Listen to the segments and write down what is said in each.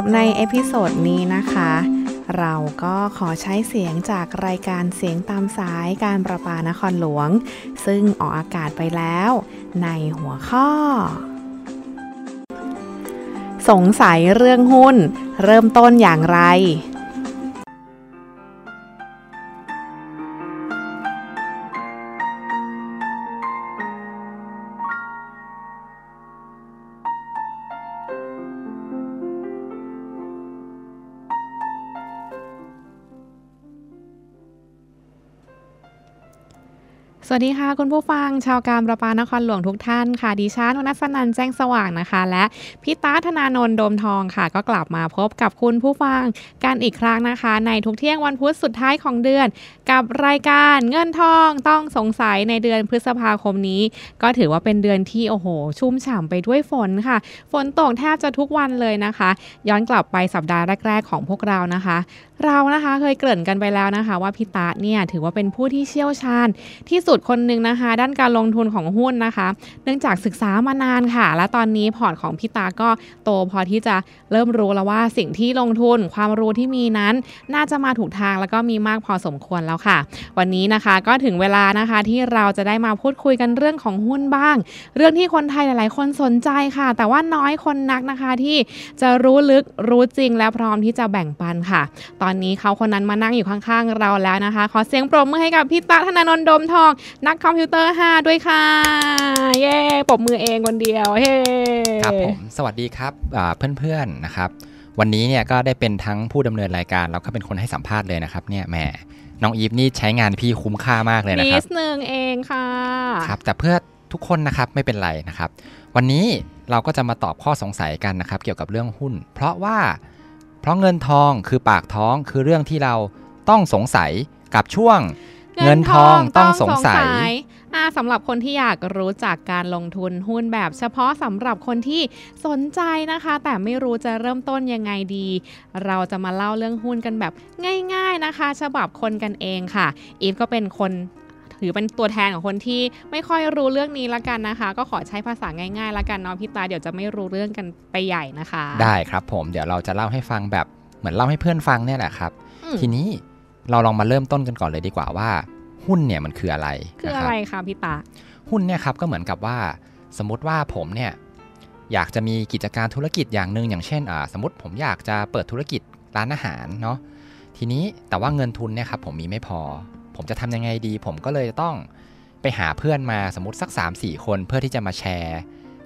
สำหรับใน episode นี้นะคะ เราก็ขอใช้เสียงจากรายการเสียงตามสายการประปานครหลวง ซึ่งออกอากาศไปแล้ว ในหัวข้อ สงสัยเรื่องหุ้น เริ่มต้นอย่างไร สวัสดีค่ะ คุณผู้ฟังชาวการประปานครหลวงทุกท่านค่ะ ดิฉันวนัสนันท์แจ้งสว่างนะคะ และพี่ตาธนานนท์โดมทองค่ะ ก็กลับมาพบกับคุณผู้ฟังกันอีกครั้งนะคะ ในทุกเที่ยงวันพุธสุดท้ายของเดือน กับรายการเงินทองต้องสงสัยในเดือนพฤษภาคมนี้ ก็ถือว่าเป็นเดือนที่โอ้โห ชุ่มฉ่ำไปด้วยฝนค่ะ ฝนตกแทบจะทุกวันเลยนะคะ ย้อนกลับไปสัปดาห์แรก ๆ ของพวกเรานะคะ เรานะคะเคยเกริ่นกันไปแล้วนะคะ ว่าพี่ตาเนี่ยถือว่าเป็นผู้ที่เชี่ยวชาญที่สุดคนหนึ่งนะคะ ด้านการลงทุนของหุ้นนะคะ เนื่องจากศึกษามานานค่ะ และตอนนี้พอร์ตของพี่ตาก็โตพอที่จะเริ่มรู้แล้วว่าสิ่งที่ลงทุนความรู้ที่มีนั้น น่าจะมาถูกทางแล้วก็มีมากพอสมควรแล้วค่ะ วันนี้นะคะก็ถึงเวลานะคะที่เราจะได้มาพูดคุยกันเรื่องของหุ้นบ้าง เรื่องที่คนไทยหลาย ๆ คนสนใจค่ะ แต่ว่าน้อยคนนักนะคะที่จะรู้ลึกรู้จริงและพร้อมที่จะแบ่งปันค่ะ ตอนนี้เขาคนนั้นมานั่งอยู่ข้างๆเราแล้วนะคะ ขอเสียงปรบมือให้กับพี่ตาธนานนท์ดมทองนักคอมพิวเตอร์ 5 ด้วยค่ะ เย้ปรบมือเองคนเดียว เฮ้ครับผมสวัสดีครับอ่าเพื่อนๆนะครับวันนี้เนี่ยก็ได้เป็นทั้งผู้ดำเนินรายการแล้วก็เป็นคนให้สัมภาษณ์เลยนะครับเนี่ยแหมน้องอีฟนี่ใช้งานพี่คุ้มค่ามากเลยนะนิครับดนึงเองค่ะครับแต่เพื่อทุกคนนะครับไม่เป็นไรนะครับ วันนี้เราก็จะมาตอบข้อสงสัยกันนะครับ เกี่ยวกับเรื่องหุ้น เพราะว่าเพราะเงินทองคือปากท้องคือเรื่องที่เราต้องสงสัยกับช่วง เงินทองต้องสงสัยอ่าสำหรับคนที่อยากรู้จักการลงทุนหุ้นแบบเฉพาะสำหรับคนที่สนใจนะคะ แต่ไม่รู้จะเริ่มต้นยังไงดี เราจะมาเล่าเรื่องหุ้นกันแบบง่ายๆนะคะ ฉบับคนกันเองค่ะ อีฟก็เป็นคนถือเป็นตัวแทนของคนที่ไม่ค่อยรู้เรื่องนี้ละกันนะคะ ก็ขอใช้ภาษาง่ายๆละกันเนาะพี่ตาเดี๋ยวจะไม่รู้เรื่องกันไปใหญ่นะคะ ได้ครับผมเดี๋ยวเราจะเล่าให้ฟังแบบเหมือนเล่าให้เพื่อนฟังเนี่ยแหละครับอืมทีนี้ เราลองมาเริ่มต้นกันก่อนเลยดีกว่าว่า หุ้นเนี่ยมันคืออะไรคือนะอะรับไรคะพี่ตาหุ้นเนี่ยครับก็เหมือนกับว่า สมมติว่าผมเนี่ยอยากจะมีกิจการธุรกิจอย่างหนึ่งอย่างเช่นอ่าสมมติผมอยากจะเปิดธุรกิจร้านอาหารเนาะทีนี้แต่ว่าเงินทุนเนี่ยครับผมมีไม่พอ ผมจะทำยังไงดี ผมก็เลยต้องไปหาเพื่อนมาสมมติสัก 3-4 คนเพื่อที่จะมาแชร์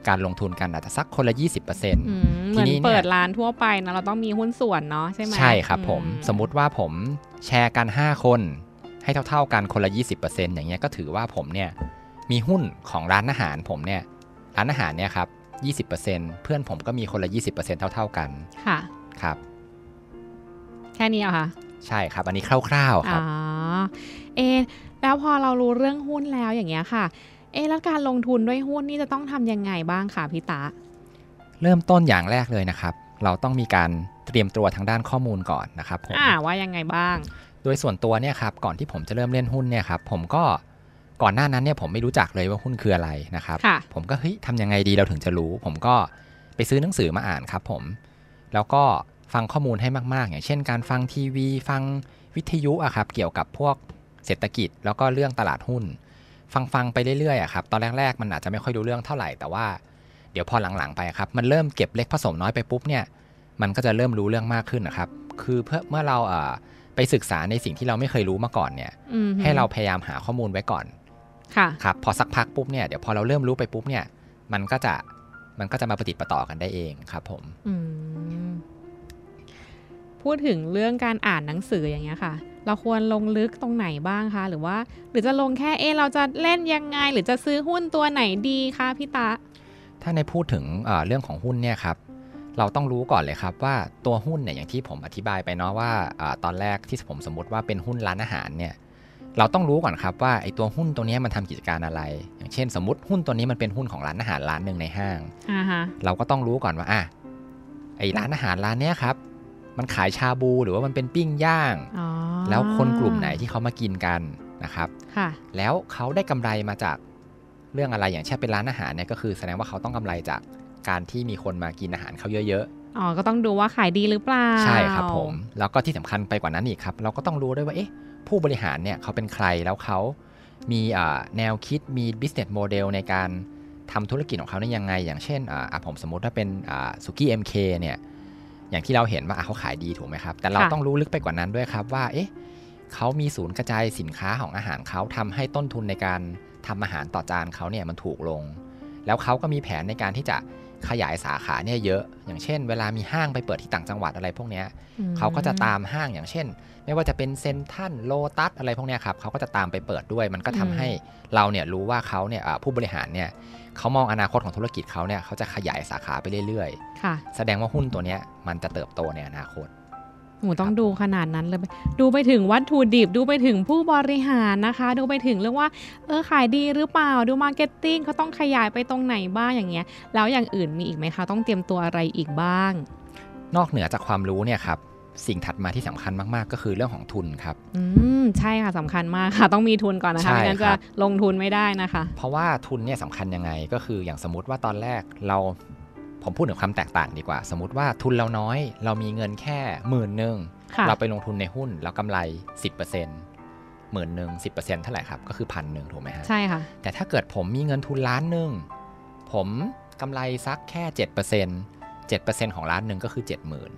การลงทุนกันอาจจะสักคนละ 20%อืมเหทีมือนนี้เนี่ยเปิดร้านทั่วไปนะเราต้องมีหุ้นส่วนเนาะใช่ไหมใช่ครับผมอืสมมุติว่าผมแชร์กัน 5 คนให้เท่า ๆกันคนละ 20%อย่างเงี้ยก็ถือว่าผมเนี่ยมีหุ้นของร้านอาหารผมเนี่ยร้านอาหารเนี่ยครับ20%เพื่อนผมก็มีคนละ 20%เท่า ๆกันค่ะครับแค่นี้เหรอคะใช่ครับ อันนี้คร่าวๆคอ๋รัอบเอะแล้วพอเรารู้เรื่องหุ้นแล้วอย่างเงี้ยค่ะ เอะแล้วการลงทุนด้วยหุ้นนี่จะต้องทำยังไงบ้างคะพี่ตา เริ่มต้นอย่างแรกเลยนะครับ เราต้องมีการเตรียมตัวทางด้านข้อมูลก่อนนะครับผมอ่าว่ายังไงบ้าง โดยส่วนตัวเนี่ยครับก่อนที่ผมจะเริ่มเล่นหุ้นเนี่ยครับผมก็ก่อนหน้านั้นเนี่ยผมไม่รู้จักเลยว่าหุ้นคืออะไรนะครับค่ะผมก็เฮ้ยทำยังไงดีเราถึงจะรู้ ผมก็ไปซื้อหนังสือมาอ่านครับผม แล้วก็ฟังข้อมูลให้มากๆ อย่างเช่นการฟังทีวี ฟังวิทยุอะครับเกี่ยวกับพวกเศรษฐกิจแล้วก็เรื่องตลาดหุ้น ฟังฟังๆไปเรื่อยๆอะครับตอนแรกๆมันอาจจะไม่ค่อยรู้เรื่องเท่าไหร่แต่ว่าเดี๋ยวพอหลังๆไปครับมันเริ่มเก็บเล็กผสมน้อยไปปุ๊บเนี่ยมันก็จะเริ่มรู้เรื่องมากขึ้นนะครับ คือเพื่อเมื่อเราเอ่อไปศึกษาในสิ่งที่เราไม่เคยรู้มาก่อนเนี่ยอืมให้เราพยายามหาข้อมูลไว้ก่อนค่ะครับพอสักพักปุ๊บเนี่ยเดี๋ยวพอเราเริ่มรู้ไปปุ๊บเนี่ยมันก็จะมันก็จะมาปฏิดประต่อกันได้เองครับผมอืม พูดถึงเรื่องการอ่านหนังสืออย่างเงี้ยค่ะ เราควรลงลึกตรงไหนบ้างคะ หรือว่า หรือจะลงแค่เอะเราจะเล่นยังไง หรือจะซื้อหุ้นตัวไหนดีคะพี่ตา ถ้าในพูดถึงเอ่อเรื่องของหุ้นเนี่ยครับเราต้องรู้ก่อนเลยครับว่าตัวหุ้นเนี่ยอย่างที่ผมอธิบายไปเนาะว่าอาตอนแรกที่ผมสมมติว่าเป็นหุ้นร้านอาหารเนี่ยเราต้องรู้ก่อนครับว่าไอ้ตัวหุ้นตัวเนี้ยมันทำกิจการอะไร อย่างเช่น สมมติหุ้นตัวนี้มันเป็นหุ้นของร้านอาหารร้านหนึ่งในห้างอ่าฮะเราก็ต้องรู้ก่อนว่าอะไอ้ร้านอาหารร้านเนี้ยครับ มันขายชาบูหรือว่ามันเป็นปิ้งย่างอ๋อแล้วคนกลุ่มไหนที่เขามากินกันนะครับค่ะแล้วเขาได้กำไรมาจากเรื่องอะไรอย่างเช่นเป็นร้านอาหารเนี่ยก็คือแสดงว่าเขาต้องกำไรจากการที่มีคนมากินอาหารเขาเยอะอ๋อ ก็ต้องดูว่าขายดีหรือเปล่า ใช่ครับผม แล้วก็ที่สำคัญไปกว่านั้นอีกครับ เราก็ต้องรู้ด้วยว่าเอ๊ะผู้บริหารเนี่ยเขาเป็นใครแล้วเขามีอ่าแนวคิดมี business model ในการทำธุรกิจของเขาได้ยังไง อย่างเช่นอ่าอะผมสมมุติว่าเป็นสุกี้ MK เนี่ย อย่างที่เราเห็นว่าอะเขาขายดีถูกไหมครับ แต่เราค่ะต้องรู้ลึกไปกว่านั้นด้วยครับว่าเอ๊ะเขามีศูนย์กระจายสินค้าของอาหารเขาทำให้ต้นทุนในการทำอาหารต่อจานเขาเนี่ยมันถูกลง แล้วเขาก็มีแผนในการที่จะขยายสาขาเนี่ยเยอะ อย่างเช่น เวลามีห้างไปเปิดที่ต่างจังหวัดอะไรพวกเนี้ยอืมเขาก็จะตามห้างอย่างเช่น ไม่ว่าจะเป็นเซนทรันโลตัสอะไรพวกเนี้ยครับเขาก็จะตามไปเปิดด้วย มันก็ทำให้เราเนี่ยรู้ว่าเขาเนี่ยอ่าผู้บริหารเนี่ยเขามองอนาคตของธุรกิจเขาเนี่ยเขาจะขยายสาขาไปเรื่อยค่ะๆแสดงว่าหุ้นตัวเนี้ยมันจะเติบโตในอนาคตโหต้องครับดูขนาดนั้นเลย ดูไปถึงวัตถุดิบ ดูไปถึงผู้บริหารนะคะ ดูไปถึงเรื่องว่า เออขายดีหรือเปล่า ดู marketing เขาต้องขยายไปตรงไหนบ้างอย่างเงี้ย แล้วอย่างอื่นมีอีกไหมคะ ต้องเตรียมตัวอะไรอีกบ้าง นอกเหนือจากความรู้เนี่ยครับ สิ่งถัดมาที่สำคัญมากๆ ก็คือเรื่องของทุนครับ อืมใช่ค่ะสำคัญมากค่ะ ต้องมีทุนก่อนนะคะใช่ไม่งั้นคจะรับลงทุนไม่ได้นะคะ เพราะว่าทุนเนี่ยสำคัญยังไงก็คืออย่างสมมติว่าตอนแรกเราผมพูดถึงความแตกต่างดีกว่า สมมติว่าทุนเราน้อย เรามีเงินแค่หมื่นหนึ่งค่ะเราไปลงทุนในหุ้นแล้วกำไร 10%หมื่นหนึ่งสิเเท่าไหร่ครับ ก็คือพันหนึ่งถูกไหมฮะ ใช่ค่ะ แต่ถ้าเกิดผมมีเงินทุนล้านหนึ่งผมกำไรสักแค่7% 7%ของล้านหนึ่งก็คือ70,000อืม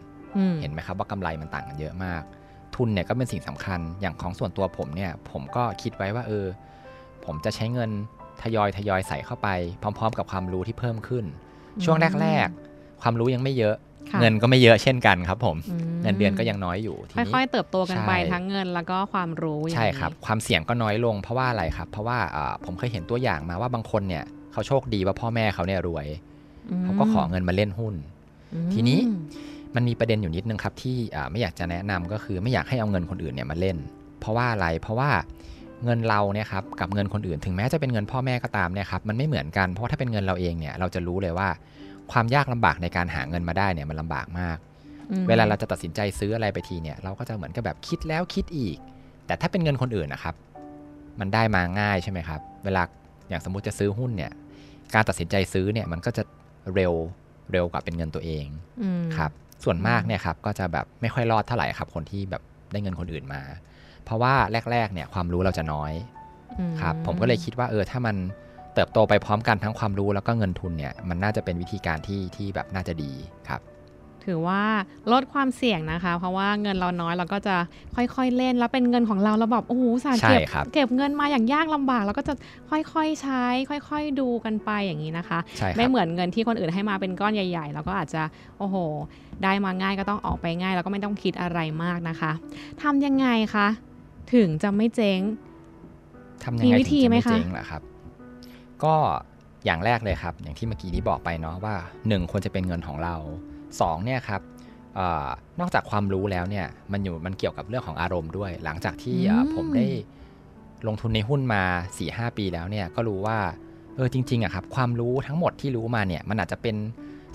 เห็นไหมครับว่ากำไรมันต่างกันเยอะมาก ทุนเนี่ยก็เป็นสิ่งสำคัญอย่างของส่วนตัวผมเนี่ย ผมก็คิดไว้ว่าเออ ผมจะใช้เงินทยอยทยอยใส่เข้าไป พร้อม ๆ กับความรู้ที่เพิ่มขึ้น ช่วงแรกๆความรู้ยังไม่เยอะค่ะเงินก็ไม่เยอะเช่นกันครับ ผมอืมเงินเดือนก็ยังน้อยอยู่ทีนี้ค่อยๆเติบโตกันไปใช่ทั้งเงินแล้วก็ความรู้อย่างใช่นี้ครับ ความเสี่ยงก็น้อยลงเพราะว่าอะไรครับ เพราะว่าอ่าผมเคยเห็นตัวอย่างมาว่าบางคนเนี่ยเขาโชคดีว่าพ่อแม่เขาเนี่ยรวยอืมเขาก็ขอเงินมาเล่นหุ้นอืมทีนี้ มันมีประเด็นอยู่นิดนึงครับที่อ่าไม่อยากจะแนะนำก็คือไม่อยากให้เอาเงินคนอื่นเนี่ยมาเล่น เพราะว่าอะไรเพราะว่าเงินเราเนี่ยครับกับเงินคนอื่น ถึงแม้จะเป็นเงินพ่อแม่ก็ตามเนี่ยครับมันไม่เหมือนกันเพราะว่าถ้าเป็นเงินเราเองเนี่ยเราจะรู้เลยว่าความยากลำบากในการหาเงินมาได้เนี่ยมันลำบากมากอืมเวลาเราจะตัดสินใจซื้ออะไรไปทีเนี่ยเราก็จะเหมือนกับแบบคิดแล้วคิดอีก แต่ถ้าเป็นเงินคนอื่นนะครับ มันได้มาง่ายใช่ไหมครับ เวลาอย่างสมมุติจะซื้อหุ้นเนี่ย การตัดสินใจซื้อเนี่ยมันก็จะเร็วเร็วกว่าเป็นเงินตัวเองอืมครับ ส่วนมากเนี่ยครับก็จะแบบไม่ค่อยรอดเท่าไหร่ครับ คนที่แบบได้เงินคนอื่นมา เพราะว่าแรก ๆ เนี่ยความรู้เราจะน้อยอืครับผมก็เลยคิดว่าเออถ้ามันเติบโตไปพร้อมกันทั้งความรู้แล้วก็เงินทุนเนี่ยมันน่าจะเป็นวิธีการที่ที่แบบน่าจะดีครับ ถือว่าลดความเสี่ยงนะคะ เพราะว่าเงินเราน้อยเราก็จะค่อยๆเล่น แล้วเป็นเงินของเราเราแบบโอ้โหอุตสาห์ใช่เก็บครับเก็บเงินมาอย่างยากลำบากเราก็จะค่อยๆใช้ ค่อย ๆดูกันไปอย่างนี้นะคะใช่คไม่รับเหมือนเงินที่คนอื่นให้มาเป็นก้อนใหญ่ๆแล้วก็อาจจะโอ้โห ได้มาง่ายก็ต้องออกไปง่าย แล้วก็ไม่ต้องคิดอะไรมากนะคะทำยังไงคะถึงจะไม่เจ๊งทำยังไงมีวิธีถึงจะไหมไม่คะเจ๊งล่ะครับ ก็อย่างแรกเลยครับ อย่างที่เมื่อกี้นี้บอกไปเนาะว่า 1 ควรจะเป็นเงินของเรา 2เนี่ยครับเออนอกจากความรู้แล้วเนี่ยมันอยู่มันเกี่ยวกับเรื่องของอารมณ์ด้วย หลังจากที่เอ่อผมได้ลงทุนในหุ้นมา4-5ปีแล้วเนี่ยก็รู้ว่าเออจริงๆอะครับความรู้ทั้งหมดที่รู้มาเนี่ยมันอาจจะเป็น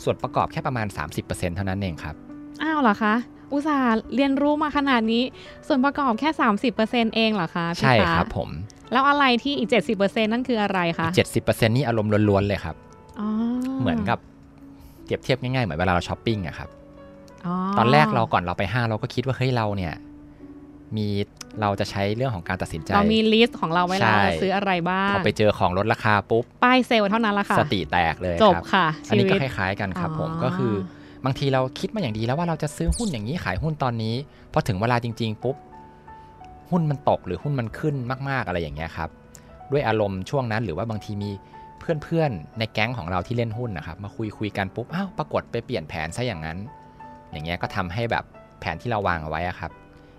ส่วนประกอบแค่ประมาณ 30%เท่านั้นเองครับอ้าวเหรอคะอุตส่าห์เรียนรู้มาขนาดนี้ส่วนประกอบแค่ 30%เองเหรอคะพี่ใช่ฟ้าครับผม แล้วอะไรที่อีก 70%นั่นคืออะไรคะเจ็ดสิบเปอร์เซ็นต์นี่อารมณ์ล้วนๆเลยครับอ๋อเหมือนกับเป รียบเทียบง่ายๆ เหมือนเวลาเราช้อปปิ้งอะครับอ๋อตอนแรกเราก่อนเราไปห้างเราก็คิดว่าเฮ้ยเราเนี่ยมีเราจะใช้เรื่องของการตัดสินใจ เรามีlist ของเราไว้แล้วใช่ซื้ออะไรบ้างพอไปเจอของลดราคาปุ๊บ ป้ายเซลล์เท่านั้นละค่ะ สติแตกเลยจบครับค่ะ ชีวิต อันนี้ก็คล้าย ๆ กันครับอ๋อผมก็คือบางทีเราคิดมาอย่างดีแล้วว่าเราจะซื้อหุ้นอย่างนี้ขายหุ้นตอนนี้พอถึงเวลาจริง ๆ ปุ๊บ หุ้นมันตกหรือหุ้นมันขึ้นมาก ๆอะไรอย่างเงี้ยครับ ด้วยอารมณ์ช่วงนั้นหรือว่าบางทีมี เพื่อนๆ ในแก๊งของเราที่เล่นหุ้นนะครับ มาคุยคุยกันปุ๊บอ้าวปรากฏไปเปลี่ยนแผนซะอย่างนั้น อย่างเงี้ยก็ทำให้แบบแผนที่เราวางเอาไว้อะครับ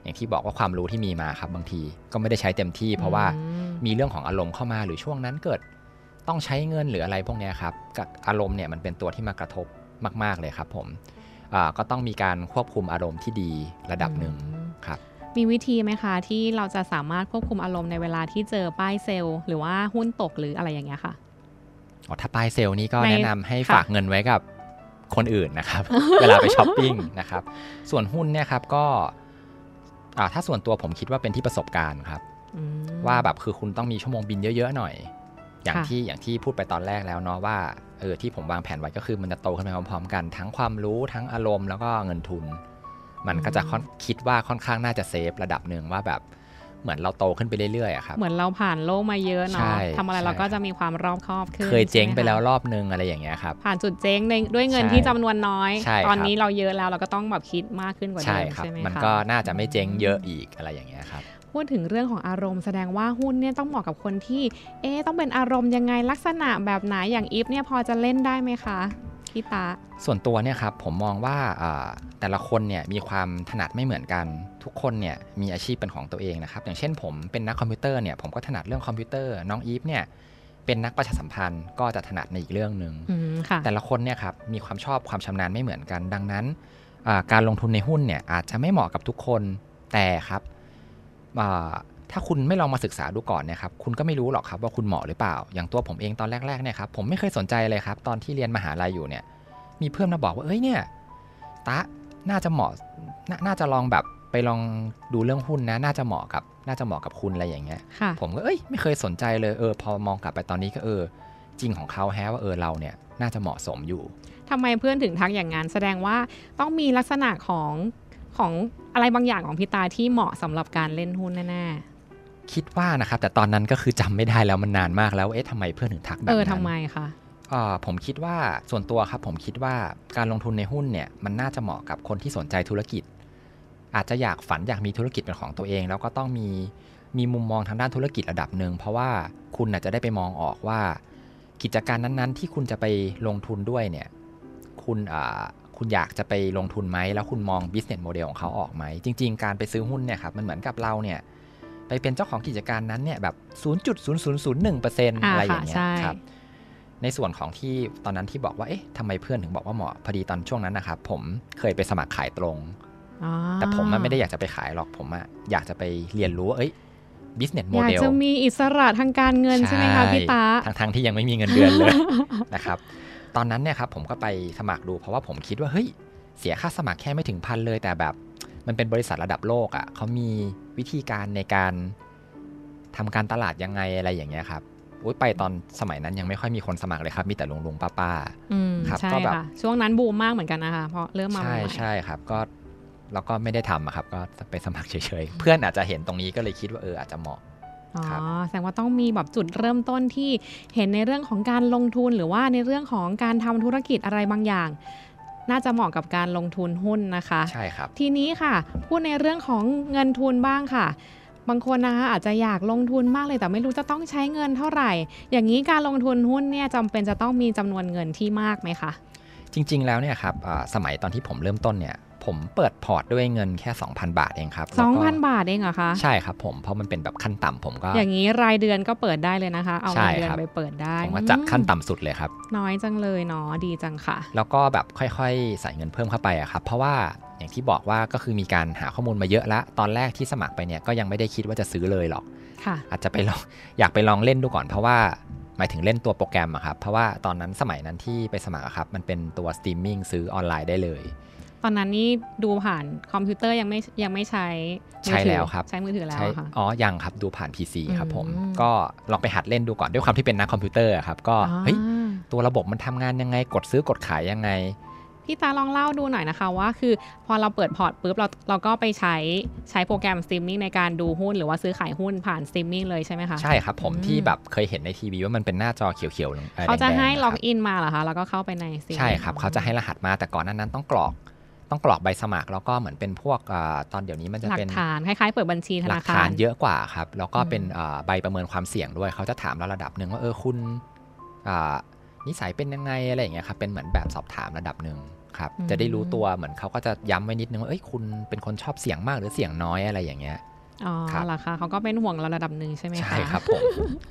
อย่างที่บอกว่าความรู้ที่มีมาครับบางทีก็ไม่ได้ใช้เต็มที่ เพราะว่าอืมมีเรื่องของอารมณ์เข้ามาหรือช่วงนั้นเกิด ต้องใช้เงินหรืออะไรพวกเนี้ยครับกับอารมณ์เนี่ยมันเป็นตัวที่มากระทบมาก ๆเลยครับ ผมอ่าก็ต้องมีการควบคุมอารมณ์ที่ดีระดับหนึ่งอืมครับมีวิธีไหมคะที่เราจะสามารถควบคุมอารมณ์ในเวลาที่เจอป้ายเซลล์ หรือว่าหุ้นตกหรืออะไรอย่างเงี้ยค่ะ อ๋อถ้าปลายเซลล์นี้ก็ในแนะนำให้ค่ะฝากเงินไว้กับคนอื่นนะครับ เวลาไปช้อปปิ้งนะครับ ส่วนหุ้นเนี่ยครับก็อ่าถ้าส่วนตัวผมคิดว่าเป็นที่ประสบการณ์ครับอืมว่าแบบคือคุณต้องมีชั่วโมงบินเยอะ ๆ หน่อย อย่างค่ะที่อย่างที่พูดไปตอนแรกแล้วเนาะว่าเออที่ผมวางแผนไว้ก็คือมันจะโตขึ้นไปพร้อมๆ กันทั้งความรู้ทั้งอารมณ์แล้วก็เงินทุน มันก็จะค่อนคิดว่าค่อนข้างน่าจะเซฟระดับหนึ่งว่าแบบ เหมือนเราโตขึ้นไปเรื่อยๆอะครับเหมือนเราผ่านโลกมาเยอะใช่เนาะทำอะไรใช่เราก็จะมีความรอบคอบขึ้นเคยเจ๊งใช่หมไปแล้วคะรอบนึงอะไรอย่างเงี้ยครับผ่านจุดเจ๊งในด้วยเงินใช่ที่จำนวนน้อยใช่ครับตอนนี้เราเยอะแล้วเราก็ต้องแบบคิดมากขึ้นกว่าเดิใช่ครับใช่ไหมคะมันก็น่าจะไม่เจ๊งเยอะอีกอะไรอย่างเงี้ยครับพูดถึงเรื่องของอารมณ์แสดงว่าหุ้นเนี่ยต้องเหมาะกับคนที่ เอ๊ะต้องเป็นอารมณ์ยังไงลักษณะแบบไหนอย่างอีฟเนี่ยพอจะเล่นได้ไหมคะ พี่ตา ส่วนตัวเนี่ยครับผมมองว่าอ่าแต่ละคนเนี่ยมีความถนัดไม่เหมือนกัน ทุกคนเนี่ยมีอาชีพเป็นของตัวเองนะครับ อย่างเช่นผมเป็นนักคอมพิวเตอร์เนี่ยผมก็ถนัดเรื่องคอมพิวเตอร์น้องอีฟเนี่ยเป็นนักประชาสัมพันธ์ก็จะถนัดในอีกเรื่องหนึ่งอืมค่ะแต่ละคนเนี่ยครับมีความชอบความชำนาญไม่เหมือนกัน ดังนั้นอ่าการลงทุนในหุ้นเนี่ยอาจจะไม่เหมาะกับทุกคนแต่ครับอ่า ถ้าคุณไม่ลองมาศึกษาดูก่อนเนะครับคุณก็ไม่รู้หรอกครับว่าคุณเหมาะหรือเปล่า อย่างตัวผมเองตอนแรกๆเนี่ยครับผมไม่เคยสนใจเลยครับ ตอนที่เรียนมหาลัยอยู่เนี่ย มีเพื่อนมาบอกว่าเอ้ยเนี่ยตะน่าจะเหมาะนาน่าจะลองแบบไปลองดูเรื่องหุ้นนะ น่าจะเหมาะกับ น่าจะเหมาะกับคุณอะไรอย่างเงี้ยค่ะผมก็เอ้ยไม่เคยสนใจเลยเออ พอมองกลับไปตอนนี้ก็เออ จริงของเขาแฮะว่าเออเราเนี่ยน่าจะเหมาะสมอยู่ทำไมเพื่อนถึงทักอย่างนั้นแสดงว่าต้องมีลักษณะของของอะไรบางอย่างของพี่ตาที่เหมาะสำหรับการเล่นหุ้นแน่ คิดว่านะครับ แต่ตอนนั้นก็คือจำไม่ได้แล้วมันนานมากแล้วเอ๊ะทำไมเพื่อนถึงทักๆแบบเออนั้นทำไมคะอ่าผมคิดว่าส่วนตัวครับผมคิดว่าการลงทุนในหุ้นเนี่ยมันน่าจะเหมาะกับคนที่สนใจธุรกิจ อาจจะอยากฝันอยากมีธุรกิจเป็นของตัวเอง แล้วก็ต้องมีมีมุมมองทางด้านธุรกิจระดับหนึ่งเพราะว่าคุณอาจจะได้ไปมองออกว่า กิจการนั้นๆ ที่คุณจะไปลงทุนด้วยเนี่ยคุณอ่าคุณอยากจะไปลงทุนไหมแล้วคุณมอง business model ของเขาออกไหมจริง ๆ การไปซื้อหุ้นเนี่ยครับมันเหมือนกับเราเนี่ย ไปเป็นเจ้าของกิจการนั้นเนี่ยแบบ0.0001%อะไรอย่างเงี้ยใช่ครับในส่วนของที่ตอนนั้นที่บอกว่า เอ๊ะทำไมเพื่อนถึงบอกว่าเหมาะ พอดีตอนช่วงนั้นนะครับผมเคยไปสมัครขายตรงอ๋อแต่ผมอะไม่ได้อยากจะไปขายหรอก ผมอะอยากจะไปเรียนรู้ว่า เอ้ย business อยาก model จะมีอิสระทางการเงินใช่ไหมคะพี่ตาทั้งทั้งๆที่ยังไม่มีเงินเดือนเลยนะครับ ตอนนั้นเนี่ยครับผมก็ไปสมัครดู เพราะว่าผมคิดว่า เฮ้ย เสียค่าสมัครแค่ไม่ถึงพันเลย แต่แบบ มันเป็นบริษัทระดับโลกอะ่ะเขามี วิธีการในการทำการตลาดยังไงอะไรอย่างเงี้ยครับอุ้ยไปตอนสมัยนั้นยังไม่ค่อยมีคนสมัครเลยครับ มีแต่ลุงลุงป้าป้าๆอืมครับใช่ก็แบบค่ะช่วงนั้นบูมมากเหมือนกันนะคะเพราะเริ่มมาใช่ใหม่ใช่ครับก็แล้วก็ไม่ได้ทำอะครับ ก็ไปสมัครเฉยๆ เพื่อนอาจจะเห็นตรงนี้ก็เลยคิดว่าเอออาจจะเหมาะอ๋อครับแสดงว่าต้องมีแบบจุดเริ่มต้นที่เห็นในเรื่องของการลงทุนหรือว่าในเรื่องของการทำธุรกิจอะไรบางอย่าง น่าจะเหมาะกับการลงทุนหุ้นนะคะ ใช่ครับ ทีนี้ค่ะ พูดในเรื่องของเงินทุนบ้างค่ะ บางคนนะคะอาจจะอยากลงทุนมากเลยแต่ไม่รู้จะต้องใช้เงินเท่าไหร่ อย่างนี้การลงทุนหุ้นเนี่ยจำเป็นจะต้องมีจำนวนเงินที่มากไหมคะ จริง ๆ แล้วเนี่ยครับอ่าสมัยตอนที่ผมเริ่มต้นเนี่ย ผมเปิดพอร์ตด้วยเงินแค่ 2,000 บาทเองครับแล้วก็2,000 บาทเองเหรอคะ ใช่ครับผมเพราะมันเป็นแบบขั้นต่ำผมก็ อย่างนี้รายเดือนก็เปิดได้เลยนะคะ เอาใช่เงินเดือนครับไปเปิดได้ผมก็จัดขั้นอืมต่ำสุดเลยครับ น้อยจังเลยเนาะดีจังค่ะ แล้วก็แบบค่อยๆ ใส่เงินเพิ่มเข้าไปอะครับ เพราะว่าอย่างที่บอกว่าก็คือมีการหาข้อมูลมาเยอะละตอนแรกที่สมัครไปเนี่ยก็ยังไม่ได้คิดว่าจะซื้อเลยหรอกค่ะอาจจะไปลองอยากไปลองเล่นดูก่อนเพราะว่าหมายถึงเล่นตัวโปรแกรมอะครับ เพราะว่าตอนนั้นสมัยนั้นที่ไปสมัครอะครับ มันเป็นตัวสตรีมมิ่งซื้อออนไลน์ได้เลย ตอนนั้นนี่ดูผ่านคอมพิวเตอร์ยังไม่ยังไม่ใช้มือใช่ถือแล้วครับ ใช้มือถือแล้วใช่ค่ะอ๋อยังครับดูผ่าน PC ครับผมอืมก็ลองไปหัดเล่นดูก่อนด้วยความที่เป็นนักคอมพิวเตอร์อะครับก็อ่าเฮ้ยตัวระบบมันทำงานยังไงกดซื้อกดขายยังไงพี่ตาลองเล่าดูหน่อยนะคะว่าคือพอเราเปิด port ปุ๊บเราเราก็ไปใช้ใช้โปรแกรมสตรีมมิ่งในการดูหุ้น หรือว่าซื้อขายหุ้นผ่านสตรีมมิ่งเลยใช่ไหมคะ ใช่ครับผมอืมที่แบบเคยเห็นในทีวีว่ามันเป็นหน้าจอเขียวๆลงอ่อเขาจะแดงๆให้อะล็อกครับอินมาเหรอคะ แล้วก็เข้าไปใน streaming ใช่ครับ เขาจะให้รหัสมาแต่ก่อนหนั้นนั้นต้องกรอก ต้องกรอกใบสมัคร แล้วก็เหมือนเป็นพวกอ่าตอนเดี๋ยวนี้มันจะหลัเป็นกฐานคล้ายๆเปิดบัญชีธหลันากคาฐานรเยอะกว่าครับ แล้วก็เป็นอืมอ่าใบประเมินความเสี่ยงด้วยเขาจะถามเราระดับหนึ่งว่าเออคุณอ่านิสัยเป็นยังไงอะไรอย่างเงี้ยครับเป็นเหมือนแบบสอบถามระดับหนึ่งครับจะได้รู้ตัวเหมือนเขาก็จะย้ำไว้นิดนึงว่าเอ้ยคุณเป็นคนชอบเสี่ยงมากหรือเสี่ยงน้อยอะไรอย่างเงี้ยอ๋อครับเหรอคะเขาก็เป็นห่วงเราระดับหนึ่งใช่ไหมคะใช่ครับผม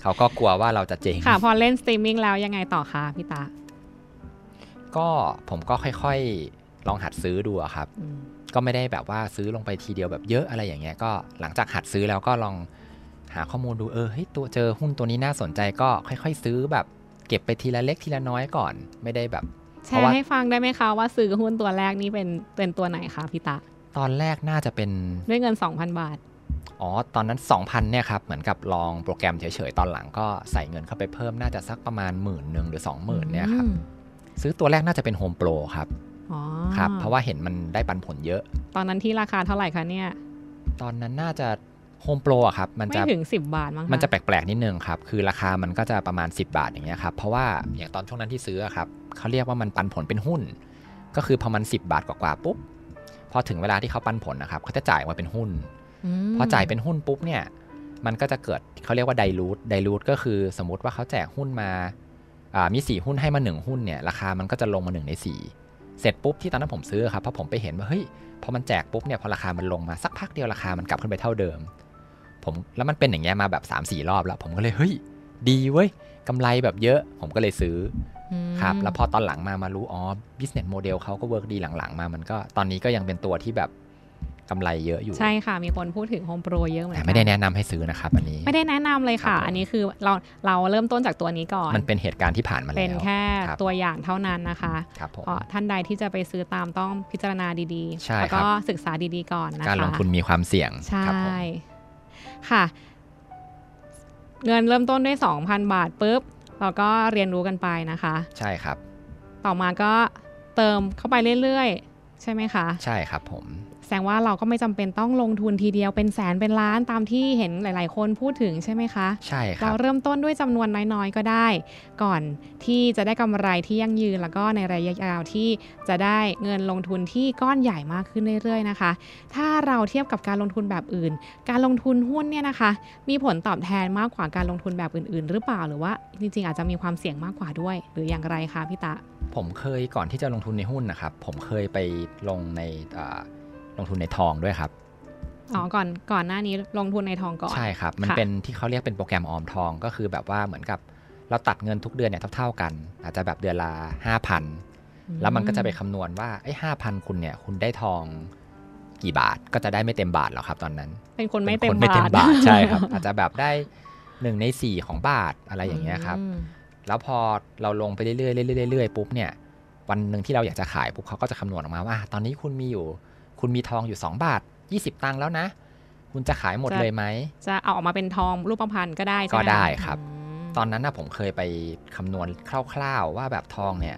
เขาก็กลัวว่าเราจะเจ๊งค่ะ พอเล่นสตรีมมิ่งแล้วยังไงต่อคะพี่ตาก็ผมก็ค่อยๆ ลองหัดซื้อดูอะครับอืมก็ไม่ได้แบบว่าซื้อลงไปทีเดียวแบบเยอะอะไรอย่างเงี้ยก็หลังจากหัดซื้อแล้วก็ลองหาข้อมูลดูเออเฮ้ยตัวเจอหุ้นตัวนี้น่าสนใจก็ค่อย ๆ ซื้อแบบเก็บไปทีละเล็กทีละน้อยก่อน ไม่ได้แบบแชเพราะร์ว่าให้ฟังได้ไหมคะว่าซื้อหุ้นตัวแรกนี่เป็นเป็นตัวไหนคะพี่ตาตอนแรกน่าจะเป็นด้วยเงิน 2,000 บาทอ๋อ ตอนนั้น 2,000เนี่ยครับ เหมือนกับลองโปรแกรมเฉยๆ ตอนหลังก็ใส่เงินเข้าไปเพิ่มน่าจะสักประมาณหมื่นหนึ่งหรือ 20,000เนี่ยครับอืมซื้อตัวแรกน่าจะเป็นโฮมโปรครับอ๋อ ครับเพราะว่าเห็นมันได้ปันผลเยอะ ตอนนั้นที่ราคาเท่าไหร่คะเนี่ย ตอนนั้นน่าจะโฮมโปรอะครับมันไม่จะถึง 10 บาทมั้งคมันจะแปลกๆนิดนึงครับ คือราคามันก็จะประมาณ 10 บาทอย่างเงี้ยครับ เพราะว่าอย่างตอนช่วงนั้นที่ซื้ออะครับเขาเรียกว่ามันปันผลเป็นหุ้น ก็คือพอมัน 10 บาทกว่าๆปุ๊บพอถึงเวลาที่เขาปันผลนะครับเขาจะจ่ายมาเป็นหุ้นมพอจ่ายเป็นหุ้นปุ๊บเนี่ยมันก็จะเกิดเขาเรียกว่าไดรูทไดรูทก็คือสมมติว่าเขาแจกหุ้นมาอ่ามี4หุ้นให้มา1หุ้นเนี่ยราคามันก็จะลงมา1ใน4 เสร็จปุ๊บที่ตอนนั้นผมซื้อครับเพราะผมไปเห็นว่าเฮ้ยพอมันแจกปุ๊บเนี่ยพอราคามันลงมาสักพักเดียวราคามันกลับขึ้นไปเท่าเดิม ผมแล้วมันเป็นอย่างเงี้ยมาแบบ3 4รอบแล้ว ผมก็เลยเฮ้ยดีเว้ยกำไรแบบเยอะ ผมก็เลยซื้ออืมครับแล้วพอตอนหลังมามารู้อ๋อ business model เขาก็ work ดีหลังๆมามันก็ตอนนี้ก็ยังเป็นตัวที่แบบ กำไรเยอะอยู่ ใช่ค่ะ มีคนพูดถึงโฮมโปรเยอะเหมือนแต่กันไม่ได้แนะนำให้ซื้อนะครับอันนี้ ไม่ได้แนะนำเลยค่ะครับผมอันนี้คือเราเราเริ่มต้นจากตัวนี้ก่อน มันเป็นเหตุการณ์ที่ผ่านมาแล้ว เป็นแค่ครับตัวอย่างเท่านั้นนะคะครับผมเพราะท่านใดที่จะไปซื้อตามต้องพิจารณาดีๆ ใช่ครับ แล้วก็ศึกษาดีๆก่อนนะคะการลงทุนมีความเสี่ยง ใช่ครับผมค่ะ เงินเริ่มต้นด้วย 2,000 บาทปุ๊บเราก็เรียนรู้กันไปนะคะ ใช่ครับ ต่อมาก็เติมเข้าไปเรื่อยๆ ใช่ไหมคะ ใช่ครับผมแสดงว่าเราก็ไม่จำเป็นต้องลงทุนทีเดียวเป็นแสนเป็นล้านตามที่เห็นหลาย ๆ คนพูดถึงใช่ไหมคะใช่คเรารับเริ่มต้นด้วยจำนวนน้อย ๆ ก็ได้ ก่อนที่จะได้กำไรที่ยั่งยืน แล้วก็ในระยะยาวที่จะได้เงินลงทุนที่ก้อนใหญ่มากขึ้นเรื่อย ๆ นะคะ ถ้าเราเทียบกับการลงทุนแบบอื่น การลงทุนหุ้นเนี่ยนะคะ มีผลตอบแทนมากกว่าการลงทุนแบบอื่น ๆ หรือเปล่าหรือว่าจริง ๆ อาจจะมีความเสี่ยงมากกว่าด้วย หรืออย่างไรคะพี่ตะผมเคยก่อนที่จะลงทุนในหุ้นนะครับผมเคยไปลงในอ่า ลงทุนในทองด้วยครับอ๋อก่อนก่อนหน้านี้ลงทุนในทองก่อนใช่ครับ มันค่ะเป็นที่เขาเรียกเป็นโปรแกรมออมทองก็คือแบบว่าเหมือนกับเราตัดเงินทุกเดือนเนี่ยเท่าๆกัน อาจจะแบบเดือนละ5,000แล้วมันก็จะไปคำนวณว่าไอ้ห้าพันคุณเนี่ยคุณได้ทองกี่บาทก็จะได้ไม่เต็มบาทหรอกครับตอนนั้น เป็นคนไม่เต็มป็นคนไม่เต็มบาบาททใช่ครับ อาจจะแบบได้หนึ่งในสี่ของบาทอะไรอย่างเงี้ยครับอืมแล้วพอเราลงไปเรื่อยๆเรื่อยๆเรื่อยๆปุ๊บเนี่ยวันหนึ่งที่เราอยากจะขายปุ๊บเขาก็จะคำนวณออกมาว่า ตอนนี้คุณมีอยู่ คุณมีทองอยู่ 2 บาท 20 ตังค์แล้วนะ คุณจะขายหมดเลยไหม จะเอาออกมาเป็นทองรูปพรรณก็ได้ใช่ไหมก็ได้ครับอืมตอนนั้นนะผมเคยไปคำนวณคร่าวๆ ว่าแบบทองเนี่ย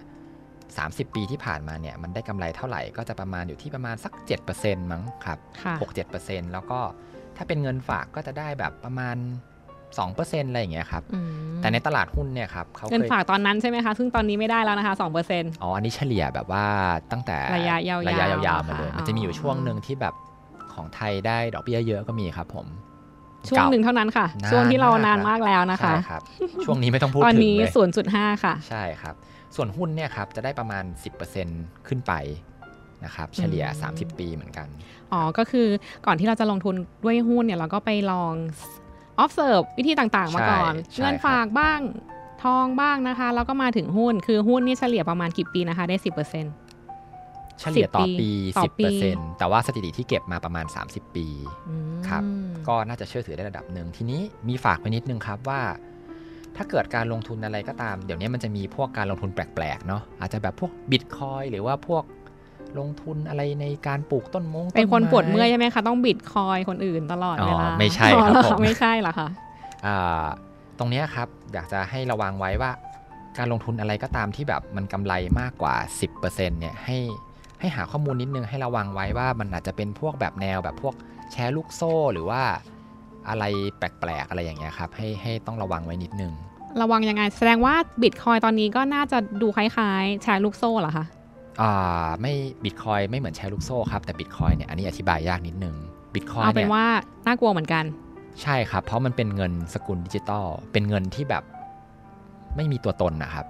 30 ปีที่ผ่านมาเนี่ยมันได้กำไรเท่าไหร่ก็จะประมาณอยู่ที่ประมาณสัก 7%มั้งครับค่ะ6-7%แล้วก็ถ้าเป็นเงินฝากก็จะได้แบบประมาณ 2%อะไรอย่างเงี้ยครับอืมแต่ในตลาดหุ้นเนี่ยครับเขาเงินเคยฝากตอนนั้นใช่ไหมคะซึ่งตอนนี้ไม่ได้แล้วนะคะสองเปอร์เซ็นต์อ๋ออันนี้เฉลี่ยแบบว่าตั้งแต่ระยะยาวๆระยะยาวๆมาเลยค่ะมันจะมีอยู่อ๋อช่วงหนึ่งที่แบบของไทยได้ดอกเบี้ยเยอะก็มีครับผมช่วงหนึ่งเท่านั้นค่ะนานช่วงที่เรามากนานมากแล้วนะคะใช่ครับช่วงนี้ไม่ต้องพูดตอนถึงนี้เลยศูนย์จุดห้าค่ะ ใช่ครับ ส่วนหุ้นเนี่ยครับจะได้ประมาณ 10%ขึ้นไปนะครับเฉลี่ยอืม30 ปีเหมือนกัน อ๋อ ก็คือก่อนที่เราจะลงทุนด้วยหุ้นเนี่ยเราก็ไปลอง observe วิธีต่างๆ มาก่อนใช่ใช่เงินฝากบ้างทองบ้างนะคะ แล้วก็มาถึงหุ้นคือหุ้นนี่เฉลี่ยประมาณกี่ปีนะคะ ได้สิบเปอร์เซ็นต์เฉลี่ยต่อ10ปีปีต่อปี10%แต่ว่าสถิติที่เก็บมาประมาณ 30 ปีครับก็น่าจะเชื่อถือได้ระดับหนึ่งทีนี้มีฝากไว้นิดนึงครับว่า ถ้าเกิดการลงทุนอะไรก็ตาม เดี๋ยวนี้มันจะมีพวกการลงทุนแปลกๆเนาะอาจจะแบบพวกบิตคอยหรือว่าพวก ลงทุนอะไรในการปลูกต้นมงเป็นคนต้ไปวดเมื่อยใช่ไหมคะ ต้องบิดคอยคนอื่นตลอดเวลาอ๋อไม่ใช่ครับอ๋อเหอผมไม่ใช่เหรอคะอ่าตรงเนี้ยครับอยากจะให้ระวังไว้ว่า การลงทุนอะไรก็ตามที่แบบมันกำไรมากกว่า 10%เนี่ยให้ให้หาข้อมูลนิดนึงให้ระวังไว้ว่ามันอาจจะเป็นพวกแบบแนวแบบพวกแชร์ลูกโซ่หรือว่าอะไรแปลกๆอะไรอย่างเงี้ยครับให้ให้ต้องระวังไว้นิดนึง ระวังยังไง แสดงว่าบิตคอยน์ตอนนี้ก็น่าจะดูคล้ายๆแชร์ลูกโซ่เหรอคะอ่า ไม่บิตคอยน์ไม่เหมือนแชร์ลูกโซ่ครับ แต่บิตคอยน์เนี่ยอันนี้อธิบายยากนิดนึงบิตคอยน์เนี่ยเอาเป็เนี่นยว่าน่ากลัวเหมือนกัน ใช่ครับ เพราะมันเป็นเงินสกุลดิจิตอลเป็นเงินที่แบบไม่มีตัวตนนะครับ